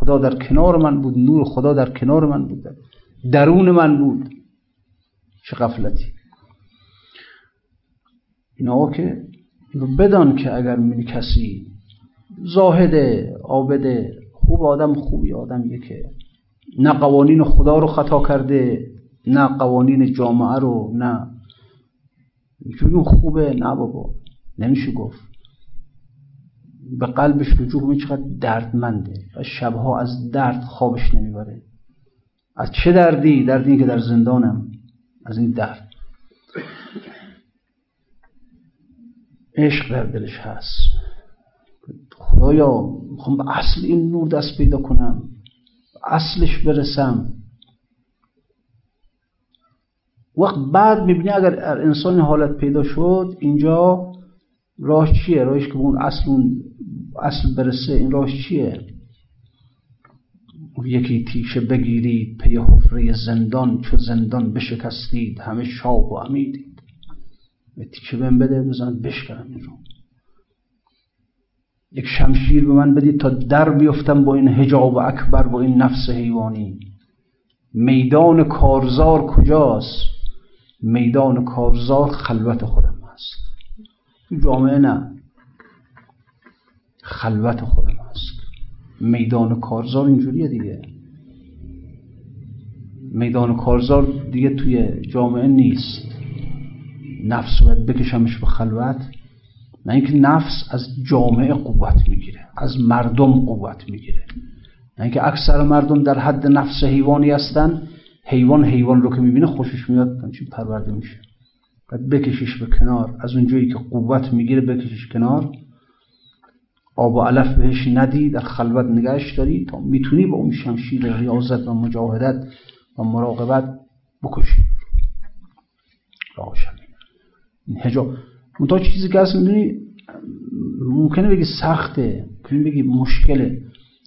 خدا در کنار من بود نور خدا در کنار من بود. درون من بود. چه غفلتی. اینا که بدان که اگر می کسی زاهده آبده خوب آدم خوبی آدمیه که نه قوانین خدا رو خطا کرده نه قوانین جامعه رو نه. چون خوبه؟ نه بابا. نمیشه گفت. به قلبش رجوع کنه چقدر دردمنده. و شبها از درد خوابش نمی‌بره. از چه دردی؟ دردی که در زندانم. از این درد. عشق در دلش هست. خدایا می‌خوام به اصل این نور دست پیدا کنم. اصلش برسم. وقت بعد می‌بینی اگر انسان حالت پیدا شد اینجا راه چیه؟ راهش که اون اصل اون اصل برسه این راه چیه؟ یکی تیشه بگیرید پی حفره زندان چو زندان بشکستید همه شاه و امیدید تیشه بهم بده بزن بشکنم این رو. یک شمشیر به من بدید تا در بیفتم با این هجاب اکبر با این نفس حیوانی. میدان کارزار کجاست؟ میدان کارزار خلوت خودم هست جامعه نه. خلوت خودم هست میدان کارزار اینجوریه دیگه. میدان کارزار دیگه توی جامعه نیست. نفس باید بکشمش به خلوت. نه اینکه نفس از جامعه قوت می‌گیره از مردم قوت می‌گیره. نه اینکه اکثر مردم در حد نفس حیوانی هستن حیوان حیوان رو که می‌بینه خوشش میاد چی پرورده میشه. باید بکشیش به کنار. از اونجایی که قوت می‌گیره بکشیش کنار. آب و علف بهش ندی در خلوت نگهش داری تا می‌تونی با اون شمشیر ریاضت و مجاهدت و مراقبت بکشی. روشن این هجاب تا چیزی که اصلا می‌دونی ممکنه بگی سخته ممکنه بگی مشکله.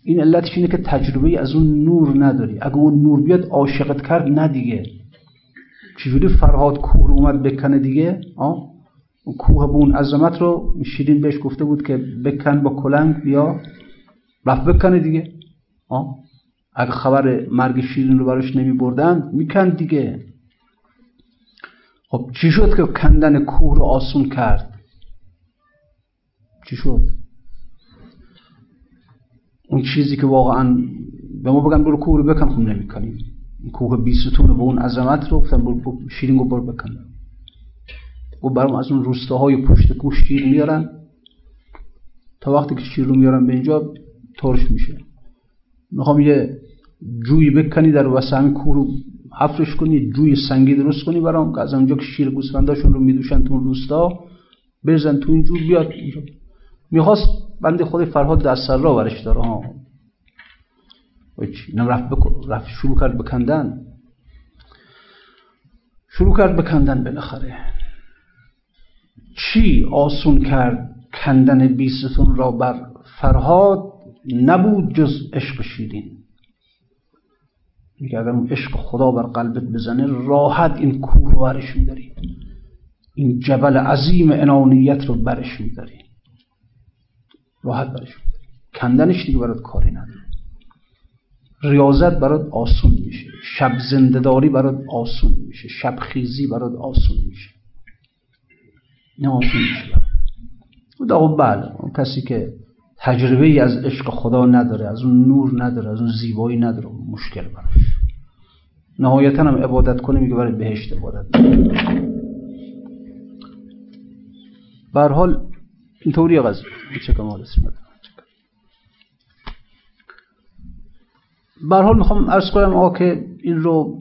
این علتش اینه که تجربه از اون نور نداری. اگه اون نور بیاد عاشقت کرد نه دیگه. چجوری فرهاد کوه اومد بکنه دیگه؟ آه کوه بون عظمت رو شیرین بهش گفته بود که بکن با کلنگ بیا. رفت بکنه دیگه. آه اگه خبر مرگ شیرین رو براش نمی بردن میکن دیگه. خب چی شد که کندن کوه رو آسون کرد؟ چی شد؟ اون چیزی که واقعا به ما بگن برو کوه رو بکن خب نمی‌کنیم. این کوه بیستون و اون عظمت رو گفتن برو شیرین رو برو بکن. و برام از اون روستاهای پشت کوه شیر میارن. تا وقتی که شیر رو میارن به اینجا ترش میشه. می‌خوام یه جوی بکنی در وسط همین کوه رو حفرش کنی جوی سنگی درست کنی برام که از اونجا که شیر گوسفنداشون رو میدوشن تو روستا برزن تو این جور بیاد اینجا. می‌خواست بند خود فرهاد دست را ورش داره ها اینم رفت, رفت شروع کرد بکندن. شروع کرد بکندن بالاخره. چی آسون کرد کندن بیستون را بر فرهاد؟ نبود جز عشق شیرین. میگه اگر عشق خدا بر قلبت بزنه راحت این کوه رو برش میداری این جبل عظیم انانیت رو برش میداری راحت برش میداری کندنش دیگه برات کاری نداره. ریاضت برات آسون میشه. شب زندهداری برات آسون میشه. شب خیزی برات آسون میشه. نه آسون میشه خب بله. کسی که تجربه ای از عشق خدا نداره از اون نور نداره از اون زیبایی نداره مشکل براش. نهایتا هم عبادت کنه میگه برای بهشت عبادت بر حال اینطوری قضیه چه کمال اسم بر حال می‌خوام ارز کنم آقا که این رو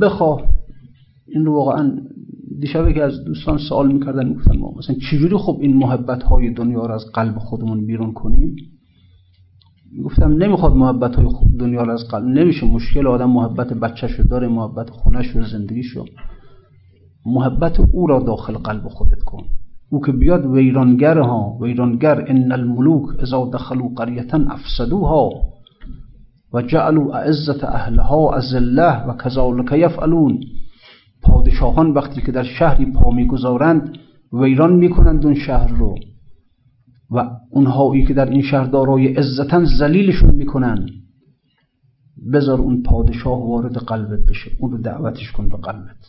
بخواه این رو واقعا دیشبه که از دوستان سوال می‌کردن می‌گفتن ما مثلا چجوری خب این محبت های دنیا رو از قلب خودمون بیرون کنیم؟ گفتم نمی‌خواد محبت های دنیا رو از قلب نمیشه مشکل آدم محبت بچهش داره محبت خونش و زندگیشو. محبت او را داخل قلب خودت کن. او که بیاد ویرانگر ها ویرانگر ان الملوک اذا دخلوا قریتا افسدوها و جعلوا اعزت اهلها الله و کذالک یفعلون. پادشاهان وقتی که در شهری پا می‌گذارند ویران می‌کنند اون شهر رو. و اونهایی که در این شهر دارای عزتا ذلیلشون می‌کنن بذار اون پادشاه وارد قلبت بشه. اون رو دعوتش کن به قلبت.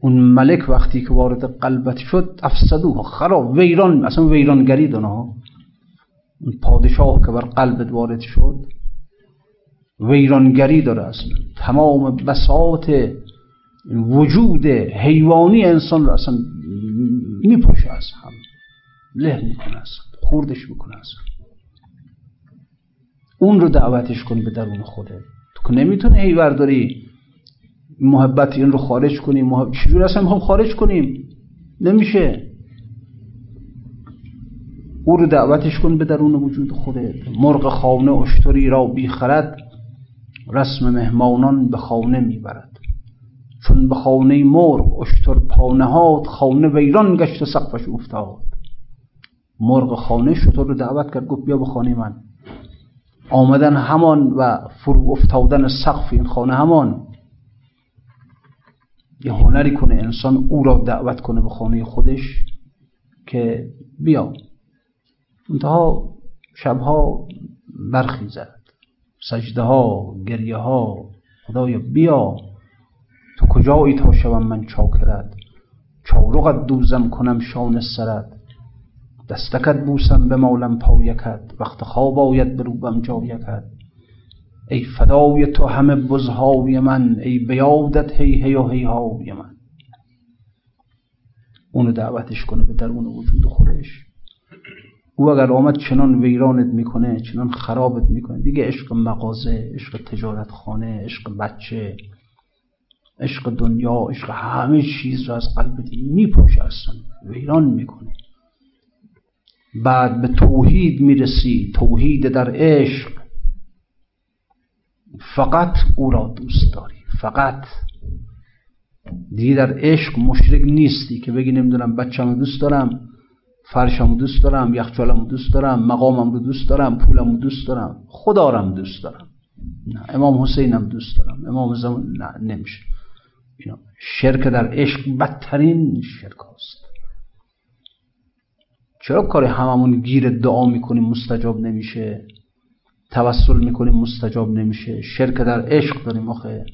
اون ملک وقتی که وارد قلبت شد افسدو خراب ویران اصلا ویرانگری دونه اون پادشاه که بر قلبت وارد شد ویرانگری داره اصلا تمام بساط وجود حیوانی انسان رو اصلا میپوشه از هم له می‌کنه اصلا خوردش می‌کنه اصلا اون رو دعوتش کن به درون خوده تو نمی‌تونه هی داری محبت این رو خارج کنیم محبت... چجور اصلا می‌خوام خارج کنیم؟ نمیشه. او رو دعوتش کن به درون وجود خودت. مرغ خانه اشتری را بیخرد. رسم مهمانان به خانه می‌برد. چون به خانه مرغ اشتر پانهات خانه ویران گشت و سقفش افتاد. مرغ خانه شطور رو دعوت کرد گفت بیا به خانه من. آمدن همان و فرو افتادن سقف این خانه همان. یه هنری کنه انسان او را دعوت کنه به خانه خودش که بیا. منتها شبها برخیزد سجده ها گریه ها خدایا بیا. تو کجایی تا شوم من چاکرد چارقت دوزم کنم شان سرد دستکت بوسم به مالم پایکت. وقت خواب آید بروبم جایکت. ای فدای تو همه بزهای من ای بیادت هی هی و هی های من. اونو دعوتش کنه به درون وجود خودش. او اگر آمد چنان ویرانت می‌کنه چنان خرابت می‌کنه. دیگه عشق مغازه عشق تجارت خانه عشق بچه عشق دنیا عشق همه چیز رو از قلبت میپوشه اصلا ویران می‌کنه. بعد به توحید می‌رسی توحید در عشق. فقط او را دوست داری فقط. دیگه در عشق مشرک نیستی که بگی نمی‌دونم بچه‌مو دوست دارم. فرشمو دوست دارم یخچالمو دوست دارم مقامم رو دوست دارم پولمو دوست دارم. خدا دوست دارم. نه امام حسینم دوست دارم. امام زمان نه نمیشه. شرک در عشق بدترین شرک هست چرا کار هممون گیر دعا می‌کنیم مستجاب نمیشه؟ توسل می‌کنیم مستجاب نمیشه؟ شرک در عشق داریم آخه.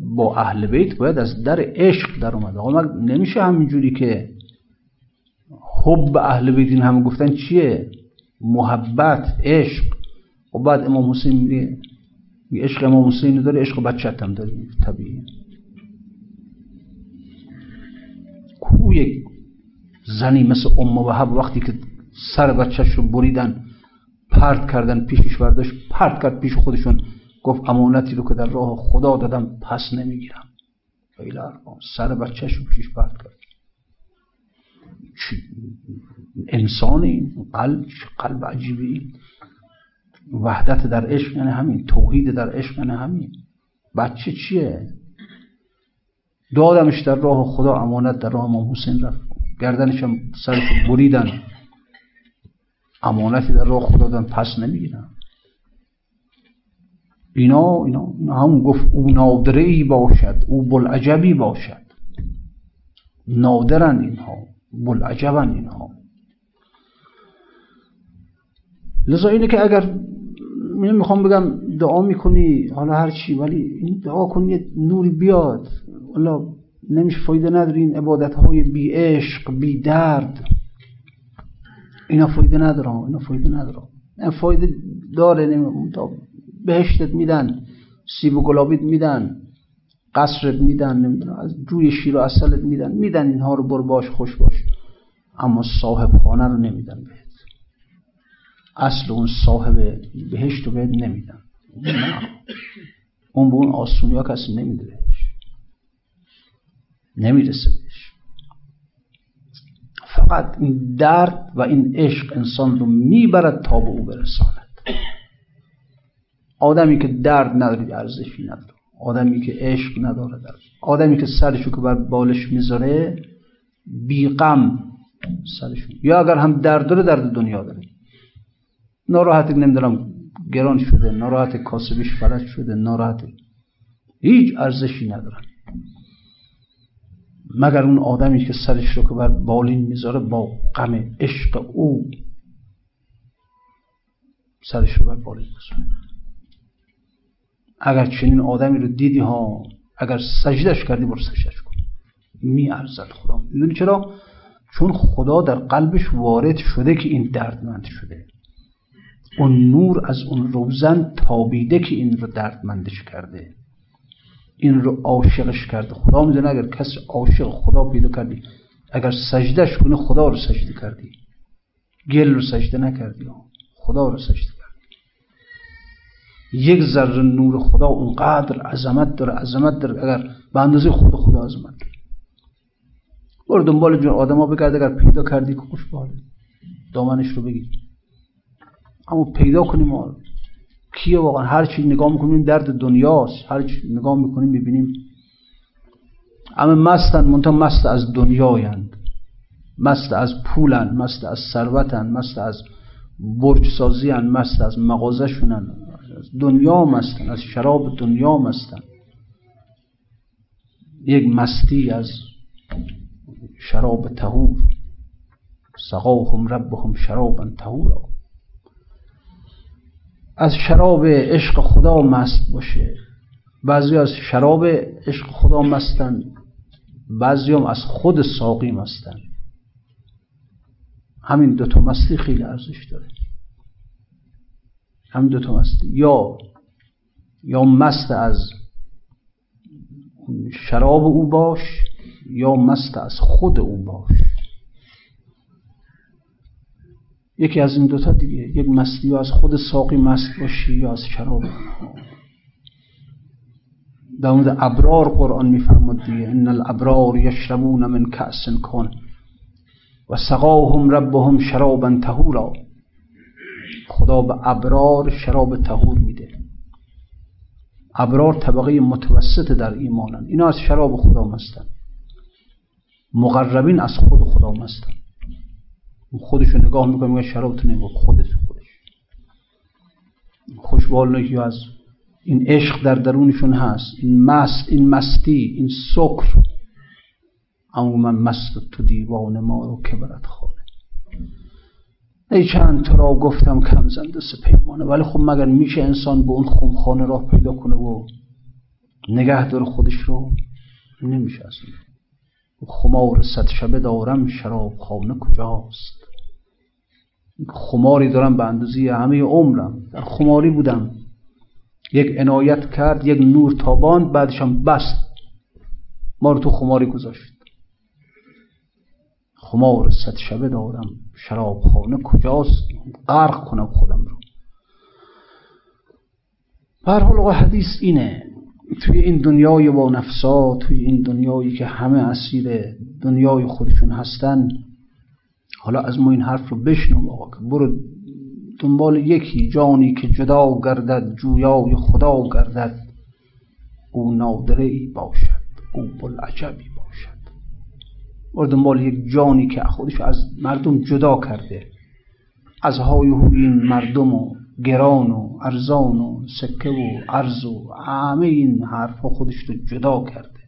با اهل بیت باید از در عشق در اومده آقا نمیشه همینجوری که حب اهل بیت این همه گفتن چیه؟ محبت عشق. و بعد امام حسین میگه عشق امام حسین داره عشق بچت هم داره. طبیعی کو یک زنی مثل ام وهب وقتی که سر بچهش رو بریدن پرت کردن پیشش برداشت پرت کرد پیش خودشون گفت امانتی رو که در راه خدا دادم پس نمی‌گیرم. سر بچهش رو پیشش پرت کرد. انسان این قلب قلب عجیبی. وحدت در عشق یعنی همین توحید در عشق یعنی همین. بچه چیه؟ دادمش در راه خدا امانت در راه امام حسین رفت. گردنش هم سرش بریدن. امانتی در راه خدا دادن پس نمی‌گیرن. اینا اینا, اینا هم گفت او نادره ای باشد او بلعجبی باشد. نادرن اینها. بلعجبن اینها لذا اینه که اگر می‌خوام بگم دعا می‌کنی حالا هر چی ولی این دعا کنی نوری بیاد. حالا نمیشه فایده نداری این عبادت های بی عشق بی درد اینا فایده نداره اینا فایده نداره این فایده داره نمی‌دونم بهشتت میدن سیب و گلابیت میدن. قصرت میدن نمی‌دونم از جوی شیر و اصلت میدن. میدن اینها رو بر باش خوش باش. اما صاحب خانه رو نمیدن بهت. اصل اون صاحب بهشت رو بهت نمیدن. اون به اون آسونی ها کسی نمیده بهش. نمی‌رسه بهش. فقط این درد و این عشق انسان رو می‌برد تا به او برساند. آدمی که درد نداری ارزشی نداره. آدمی که عشق نداره در آدمی که سرشو که بر بالش می‌ذاره بیغم سرشون یا اگر هم درد داره درد دنیا داره. ناراحت نمی‌دونم گران شده ناراحت کاسبیش فلج شده ناراحت. هیچ ارزشی ندارن مگر اون آدمی که سرش رو که بر بالین می‌ذاره با غم عشق او سرش رو بر بالین می‌ذاره؟ اگر چنین آدمی رو دیدی ها اگر سجدش کردی برو سجدش کن. می ارزد خدا. می‌دونی چرا؟ چون خدا در قلبش وارد شده که این دردمند شده. اون نور از اون روزن تابیده که این رو دردمندش کرده. این رو عاشقش کرده. خدا می‌دونه اگر کسی عاشق خدا پیدا کردی اگر سجدش کنه خدا رو سجده کردی. گل رو سجده نکردی. خدا رو سجده یک ذره نور خدا اونقدر عظمت داره عظمت داره. اگر به اندازه خود خدا عظمت داره. برو دنبال جون. آدما بگرد اگر پیدا کردی که خوش باله دامنش رو بگیر. اما پیدا کنیم ما. کیه واقعا؟ هر چی نگاه می‌کنیم درد دنیاست. هر چی نگاه می‌کنیم می‌بینیم. اما مستن منتها مست از دنیایند. مست از پولن مست از ثروتن مست از برج سازی مست از مغازه شونن از دنیا مستن از شراب دنیا مستن. یک مستی از شراب تهور سقاهم ربهم شرابا تهورا از شراب عشق خدا مست باشه. بعضی از شراب عشق خدا مستن بعضی هم از خود ساقی مستن. همین دوتا مستی خیلی ارزش داره. هم دوتا مستی یا یا مست از شراب او باش یا مست از خود او باش. یکی از این دوتا دیگه یک مستی یا از خود ساقی مست باشی یا از شراب. در مورد ابرار قرآن میفرماد دیگه ان الابرار یشربون من کأس کن و سقاهم ربهم شرابا تهورا خدا به ابرار شراب تهور میده. ابرار طبقه متوسط در ایمانن اینا از شراب خدا مستن مقربین از خود خدا مستن خودشو نگاه می‌کنه میگه شراب تو نگاه خودش خودش. خوشبال از این عشق در درونشون هست. این مست این مستی این سکر. اما من مست تو دیوان ما رو که برد ای چند تو را گفتم کم زنده پیمانه ولی خب مگر میشه انسان به اون خونخانه راه پیدا کنه و نگه داره خودش رو؟ نمیشه اصلا. خمار صد شبه دارم شراب خانه کجاست؟ خماری دارم به اندازه همه عمرم. در خماری بودم. یک عنایت کرد یک نور تاباند بعدشم بست ما رو تو خماری گذاشت. خمار صد شبه دارم. شراب خانه کجاست؟ غرق کنم خودم رو. حال حدیث اینه. توی این دنیای با نفسا توی این دنیایی که همه اسیر دنیای خودشون هستن حالا از ما این حرف رو بشنو آقا که برو دنبال یکی جانی که جدا گردد جویای خدا گردد. او نادره ای باشد. او بلعجبی برو دنبال یک جانی که خودش از مردم جدا کرده. از های این مردم و گران و ارزان و سکه و ارز و همه این خودش رو جدا کرده.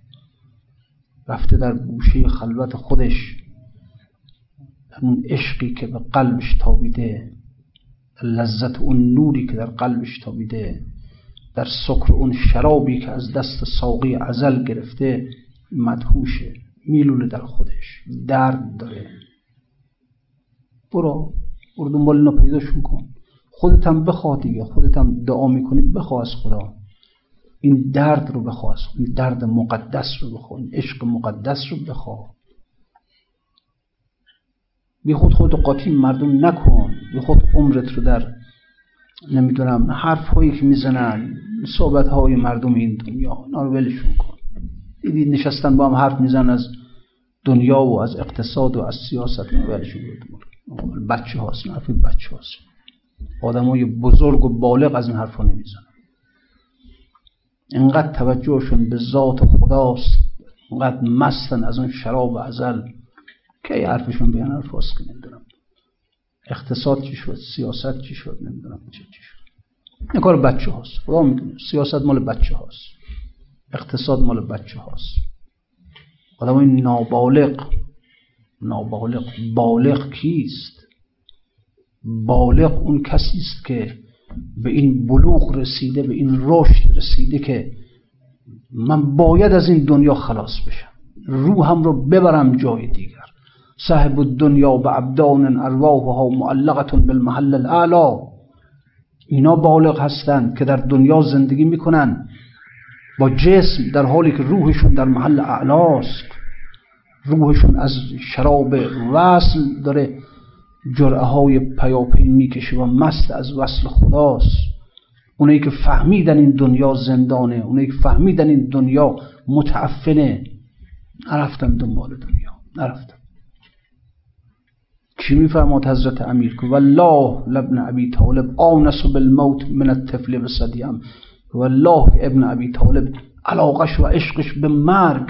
رفته در گوشه خلوت خودش اون عشقی که به قلبش تابیده لذت اون نوری که در قلبش تابیده در سکر اون شرابی که از دست ساقی ازل گرفته مدهوشه. میلوله در خودش. درد داره. برو برو دنبال اینو پیداشون کن. خودت هم بخواه دیگه. خودت هم دعا می‌کنی بخواه از خدا. این درد رو بخواه. از این درد مقدس رو بخواه. این عشق مقدس رو بخواه. بی خود خود قاطی مردم نکن. بی خود عمرت رو در نمی‌دونم حرف هایی که می‌زنن صحبت های مردم این دنیا. اینا رو ولشون کن. دیدی نشستن با هم حرف می‌زنن از دنیا و از اقتصاد و از سیاست ولشون بچه هاست حرف بچه هاست. آدم های بزرگ و بالغ از این حرف نمی‌زنن. انقدر توجهشون به ذات خداست انقدر مستن از اون شراب ازل که حرفشون بیان حرف که نمی‌دونم. اقتصاد چی شد؟ سیاست چی شد؟ نمی‌دونم چی چی شد. این کار بچه هاست. خدا می‌دونه سیاست مال بچه هاست. اقتصاد مال بچه هاست. آدم این نابالغ نابالغ بالغ کیست؟ بالغ اون کسی است که به این بلوغ رسیده به این رشد رسیده که من باید از این دنیا خلاص بشم. روحم رو ببرم جای دیگر. صاحب الدنیا به ابدان ارواحها معلقه بالمحل الاعلا. اینا بالغ هستند که در دنیا زندگی می‌کنن. با جسم در حالی که روحشون در محل اعلاست روحشون از شراب وصل داره جرعه های پیاپی می‌کشه و مست از وصل خداست. اونایی که فهمیدن این دنیا زندانه اونایی که فهمیدن این دنیا متعفنه نرفتن دنبال دنیا نرفتن. چی میفرماد حضرت امیر؟ که والله لابن ابی طالب آنس بالموت من الطفل بصدیم. والله ابن ابی طالب علاقش و عشقش به مرگ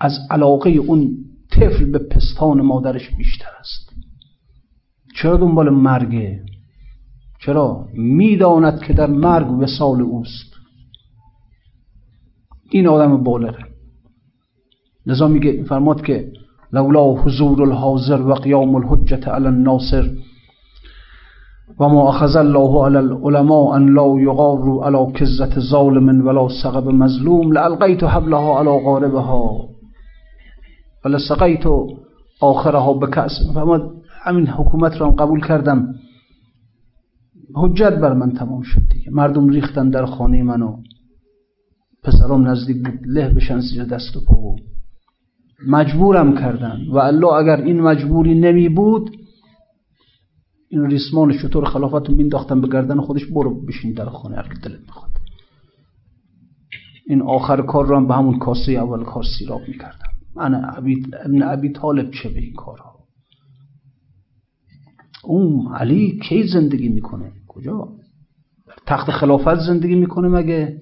از علاقه اون طفل به پستان مادرش بیشتر است. چرا دنبال مرگه؟ چرا؟ می‌داند که در مرگ وسال اوست. این آدم بالغه. لذا میگه فرماد که لولا حضور الحاضر و قیام الحجت علی الناصر و ما اخذ الله علی العلماء ان لا یغاروا علی کزت ظالم ولا سقب مظلوم لالقیت حبلها علی غاربها. ولسقیت آخرها به کأس همین حکومت را قبول کردم. حجت بر من تمام شد دیگه. مردم ریختن در خانه منو. پسرم نزدیک بود له بشن زیر دست و پا. مجبورم کردن. و الله اگر این مجبوری نمی بود این ریسمان شطور خلافت رو مینداختن به گردن خودش برو بشین در خانه هر دلت می‌خواد. این آخر کار رو هم به همون کاسه اول کار سیراب می‌کردم من ابن ابی طالب چه به این کارها اون علی کی زندگی می‌کنه؟ کجا؟ تخت خلافت زندگی می‌کنه مگه؟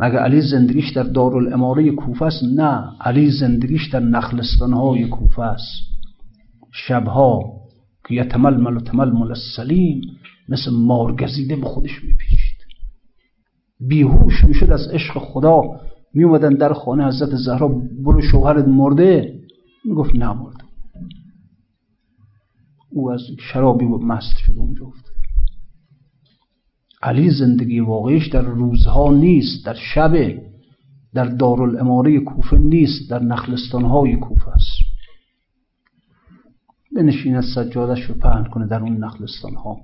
مگه علی زندگیش در دارالاماره کوفه است؟ نه علی زندگیش در نخلستانهای کوفه است. شبها یتململ و تململ السلیم مثل مارگزیده به خودش میپیچید. بیهوش می‌شد از عشق خدا. میومدن در خانه حضرت زهرا برو شوهرت مرده. می‌گفت نمرد او از شرابی و مست شد اونجا افتاد. علی زندگی واقعیش در روزها نیست در شب در دارالاماره کوفه نیست در نخلستانهای کوفه است. بنشین از سجادش رو پهن کنه در اون نخلستانها.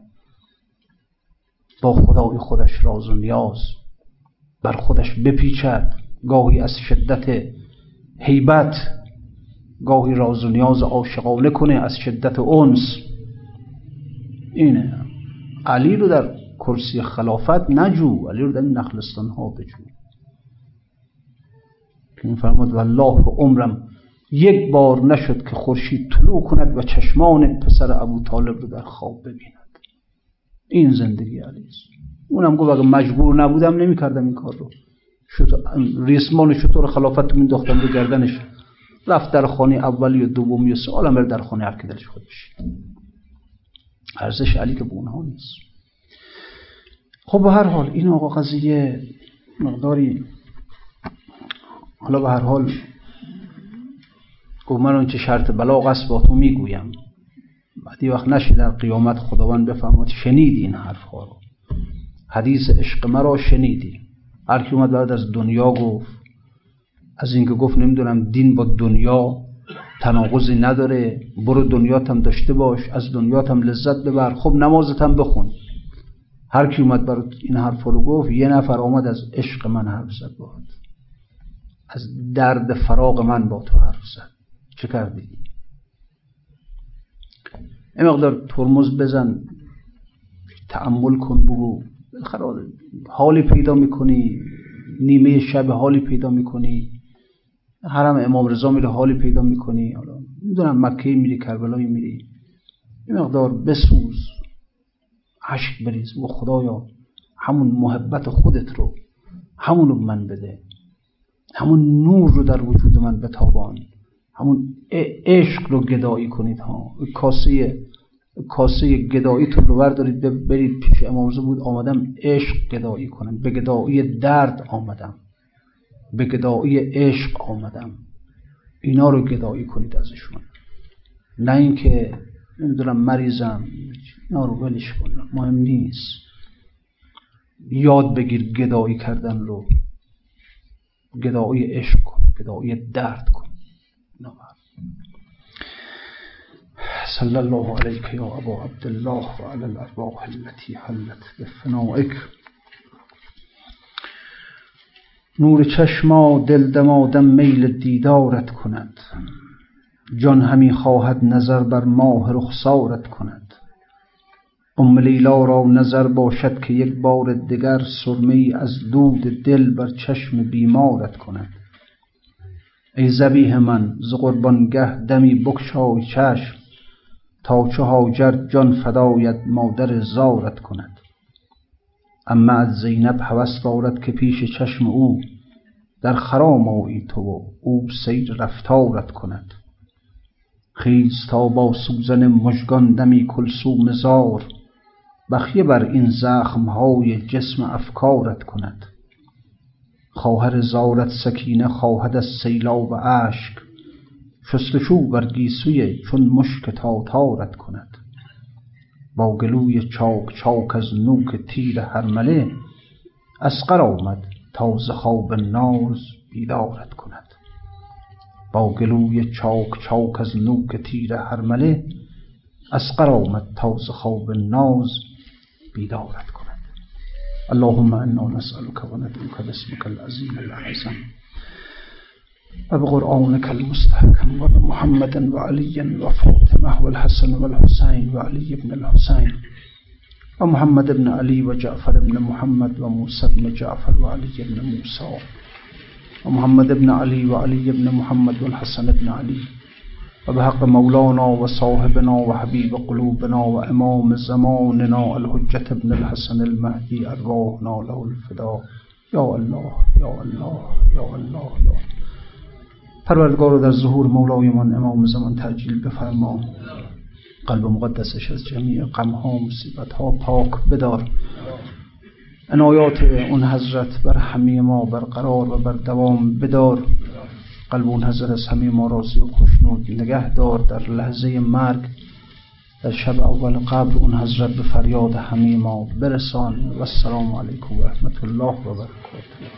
با خدای خودش راز و نیاز بر خودش بپیچد. گاهی از شدت حیبت گاهی راز و نیاز عاشقانه کنه از شدت اونس اینه علی رو در کرسی خلافت نجو علی رو در این نخلستان ها بجو. که این فرمود والله عمرم یک بار نشد که خورشید طلوع کند و چشمان پسر ابو طالب رو در خواب ببیند. این زندگی علی است. اونم گفت اگه مجبور نبودم نمی‌کردم این کار رو. ریسمان شطور خلافت مینداختم رو گردنش. رفت در خانه اولی و دومی و سوالم بر در خانه هر که دلش خود ارزش علی که به اونها نیست. خب به هر حال این آقا قضیه مقداری حالا به هر حال گفت من چه شرط بلاغ است با تو می‌گویم. بعدی وقت نشه در قیامت خداوند بفهمد شنیدی این حرف ها رو. حدیث عشق مرا شنیدی. هر کی اومد بعد از دنیا گفت از اینکه گفت نمی‌دونم دین با دنیا تناقضی نداره برو دنیات هم داشته باش از دنیات هم لذت ببر خب نمازت هم بخون. هر کی اومد برای این حرف رو گفت یه نفر آمد از عشق من حرف زد. باید از درد فراغ من با تو حرف زد. چه کردی این مقدار ترمز بزن تعمل کن بگو حالی پیدا می‌کنی نیمه شب حالی پیدا می‌کنی حرم امام رضا میره حالی پیدا می‌کنی حالا می‌دونم مکه میری کربلایی میری یه مقدار بسوز عشق بریز و خدایا همون محبت خودت رو همون رو من بده همون نور رو در وجود من بتابان. همون عشق رو گدایی کنید ها. کاسه کاسه گداییتون رو بردارید برید پیش امام بود آمدم عشق گدایی کنم. به گدایی درد آمدم. به گدایی عشق آمدم. اینا رو گدایی کنید ازشون. نه اینکه نمی‌دونم مریضم اینا رو ولش کن مهم نیست. یاد بگیر گدایی کردن رو. گدایی عشق کن گدایی درد کن. صلی الله علیک یا ابا عبدالله و علی الارواح التي حلت بفنائک نور چشما دل دمادم میل دیدارت کند. جان همی خواهد نظر بر ماه رخسارت کند. ام لیلا را نظر باشد که یک بار دگر سرمه از دود دل بر چشم بیمارت کند. ای زبیه من ز قربانگه دمی بکشای چشم. تا چه هاجر جان فدایت مادر زارت کند. اما از زینب هوس دارد که پیش چشم او در خرام آیی تو و او سیر رفتارت کند. خیز تا با سوزن مژگان دمی کلثوم زار بخیه بر این های جسم افکارت کند. خواهر زارت سکینه خواهد از سیلاب اشک شستشو بر گیسوی چون مشک تاتارت کند. با گلوی چاک چاک از نوک تیر هرمله اسقر آمد تا ز خواب ناز بیدارت کند. با گلوی چاک چاک از نوک تیر هرمله اسقر آمد تا ز خواب ناز بیدارت کند. اللهم انا نسألك و ندعوك باسمك العظیم العظم القرآنك المستحكم ومحمد وعلي وفاطمة والحسن والحسين وعلي بن الحسين ومحمد بن علي وجعفر بن محمد وموسى بن جعفر وعلي بن موسى ومحمد بن علي وعلي بن محمد والحسن بن علي وبحق مولانا وصاحبنا وحبيب قلوبنا وإمام زماننا الحجة بن الحسن المهدي أرواحنا له الفداء يا الله يا الله يا الله يا الله. پروردگار در ظهور مولایمان امام زمان ترجیل بفرما. قلب مقدسش از جمیع غمها ها پاک بدار. عنایات اون حضرت بر همه ما برقرار و بر دوام بدار. قلب اون حضرت از همه ما راضی و خوشنود نگه دار. در لحظه مرگ در شب اول قبل اون حضرت به فریاد همه ما برسان. و السلام علیکم و رحمت الله و برکاته.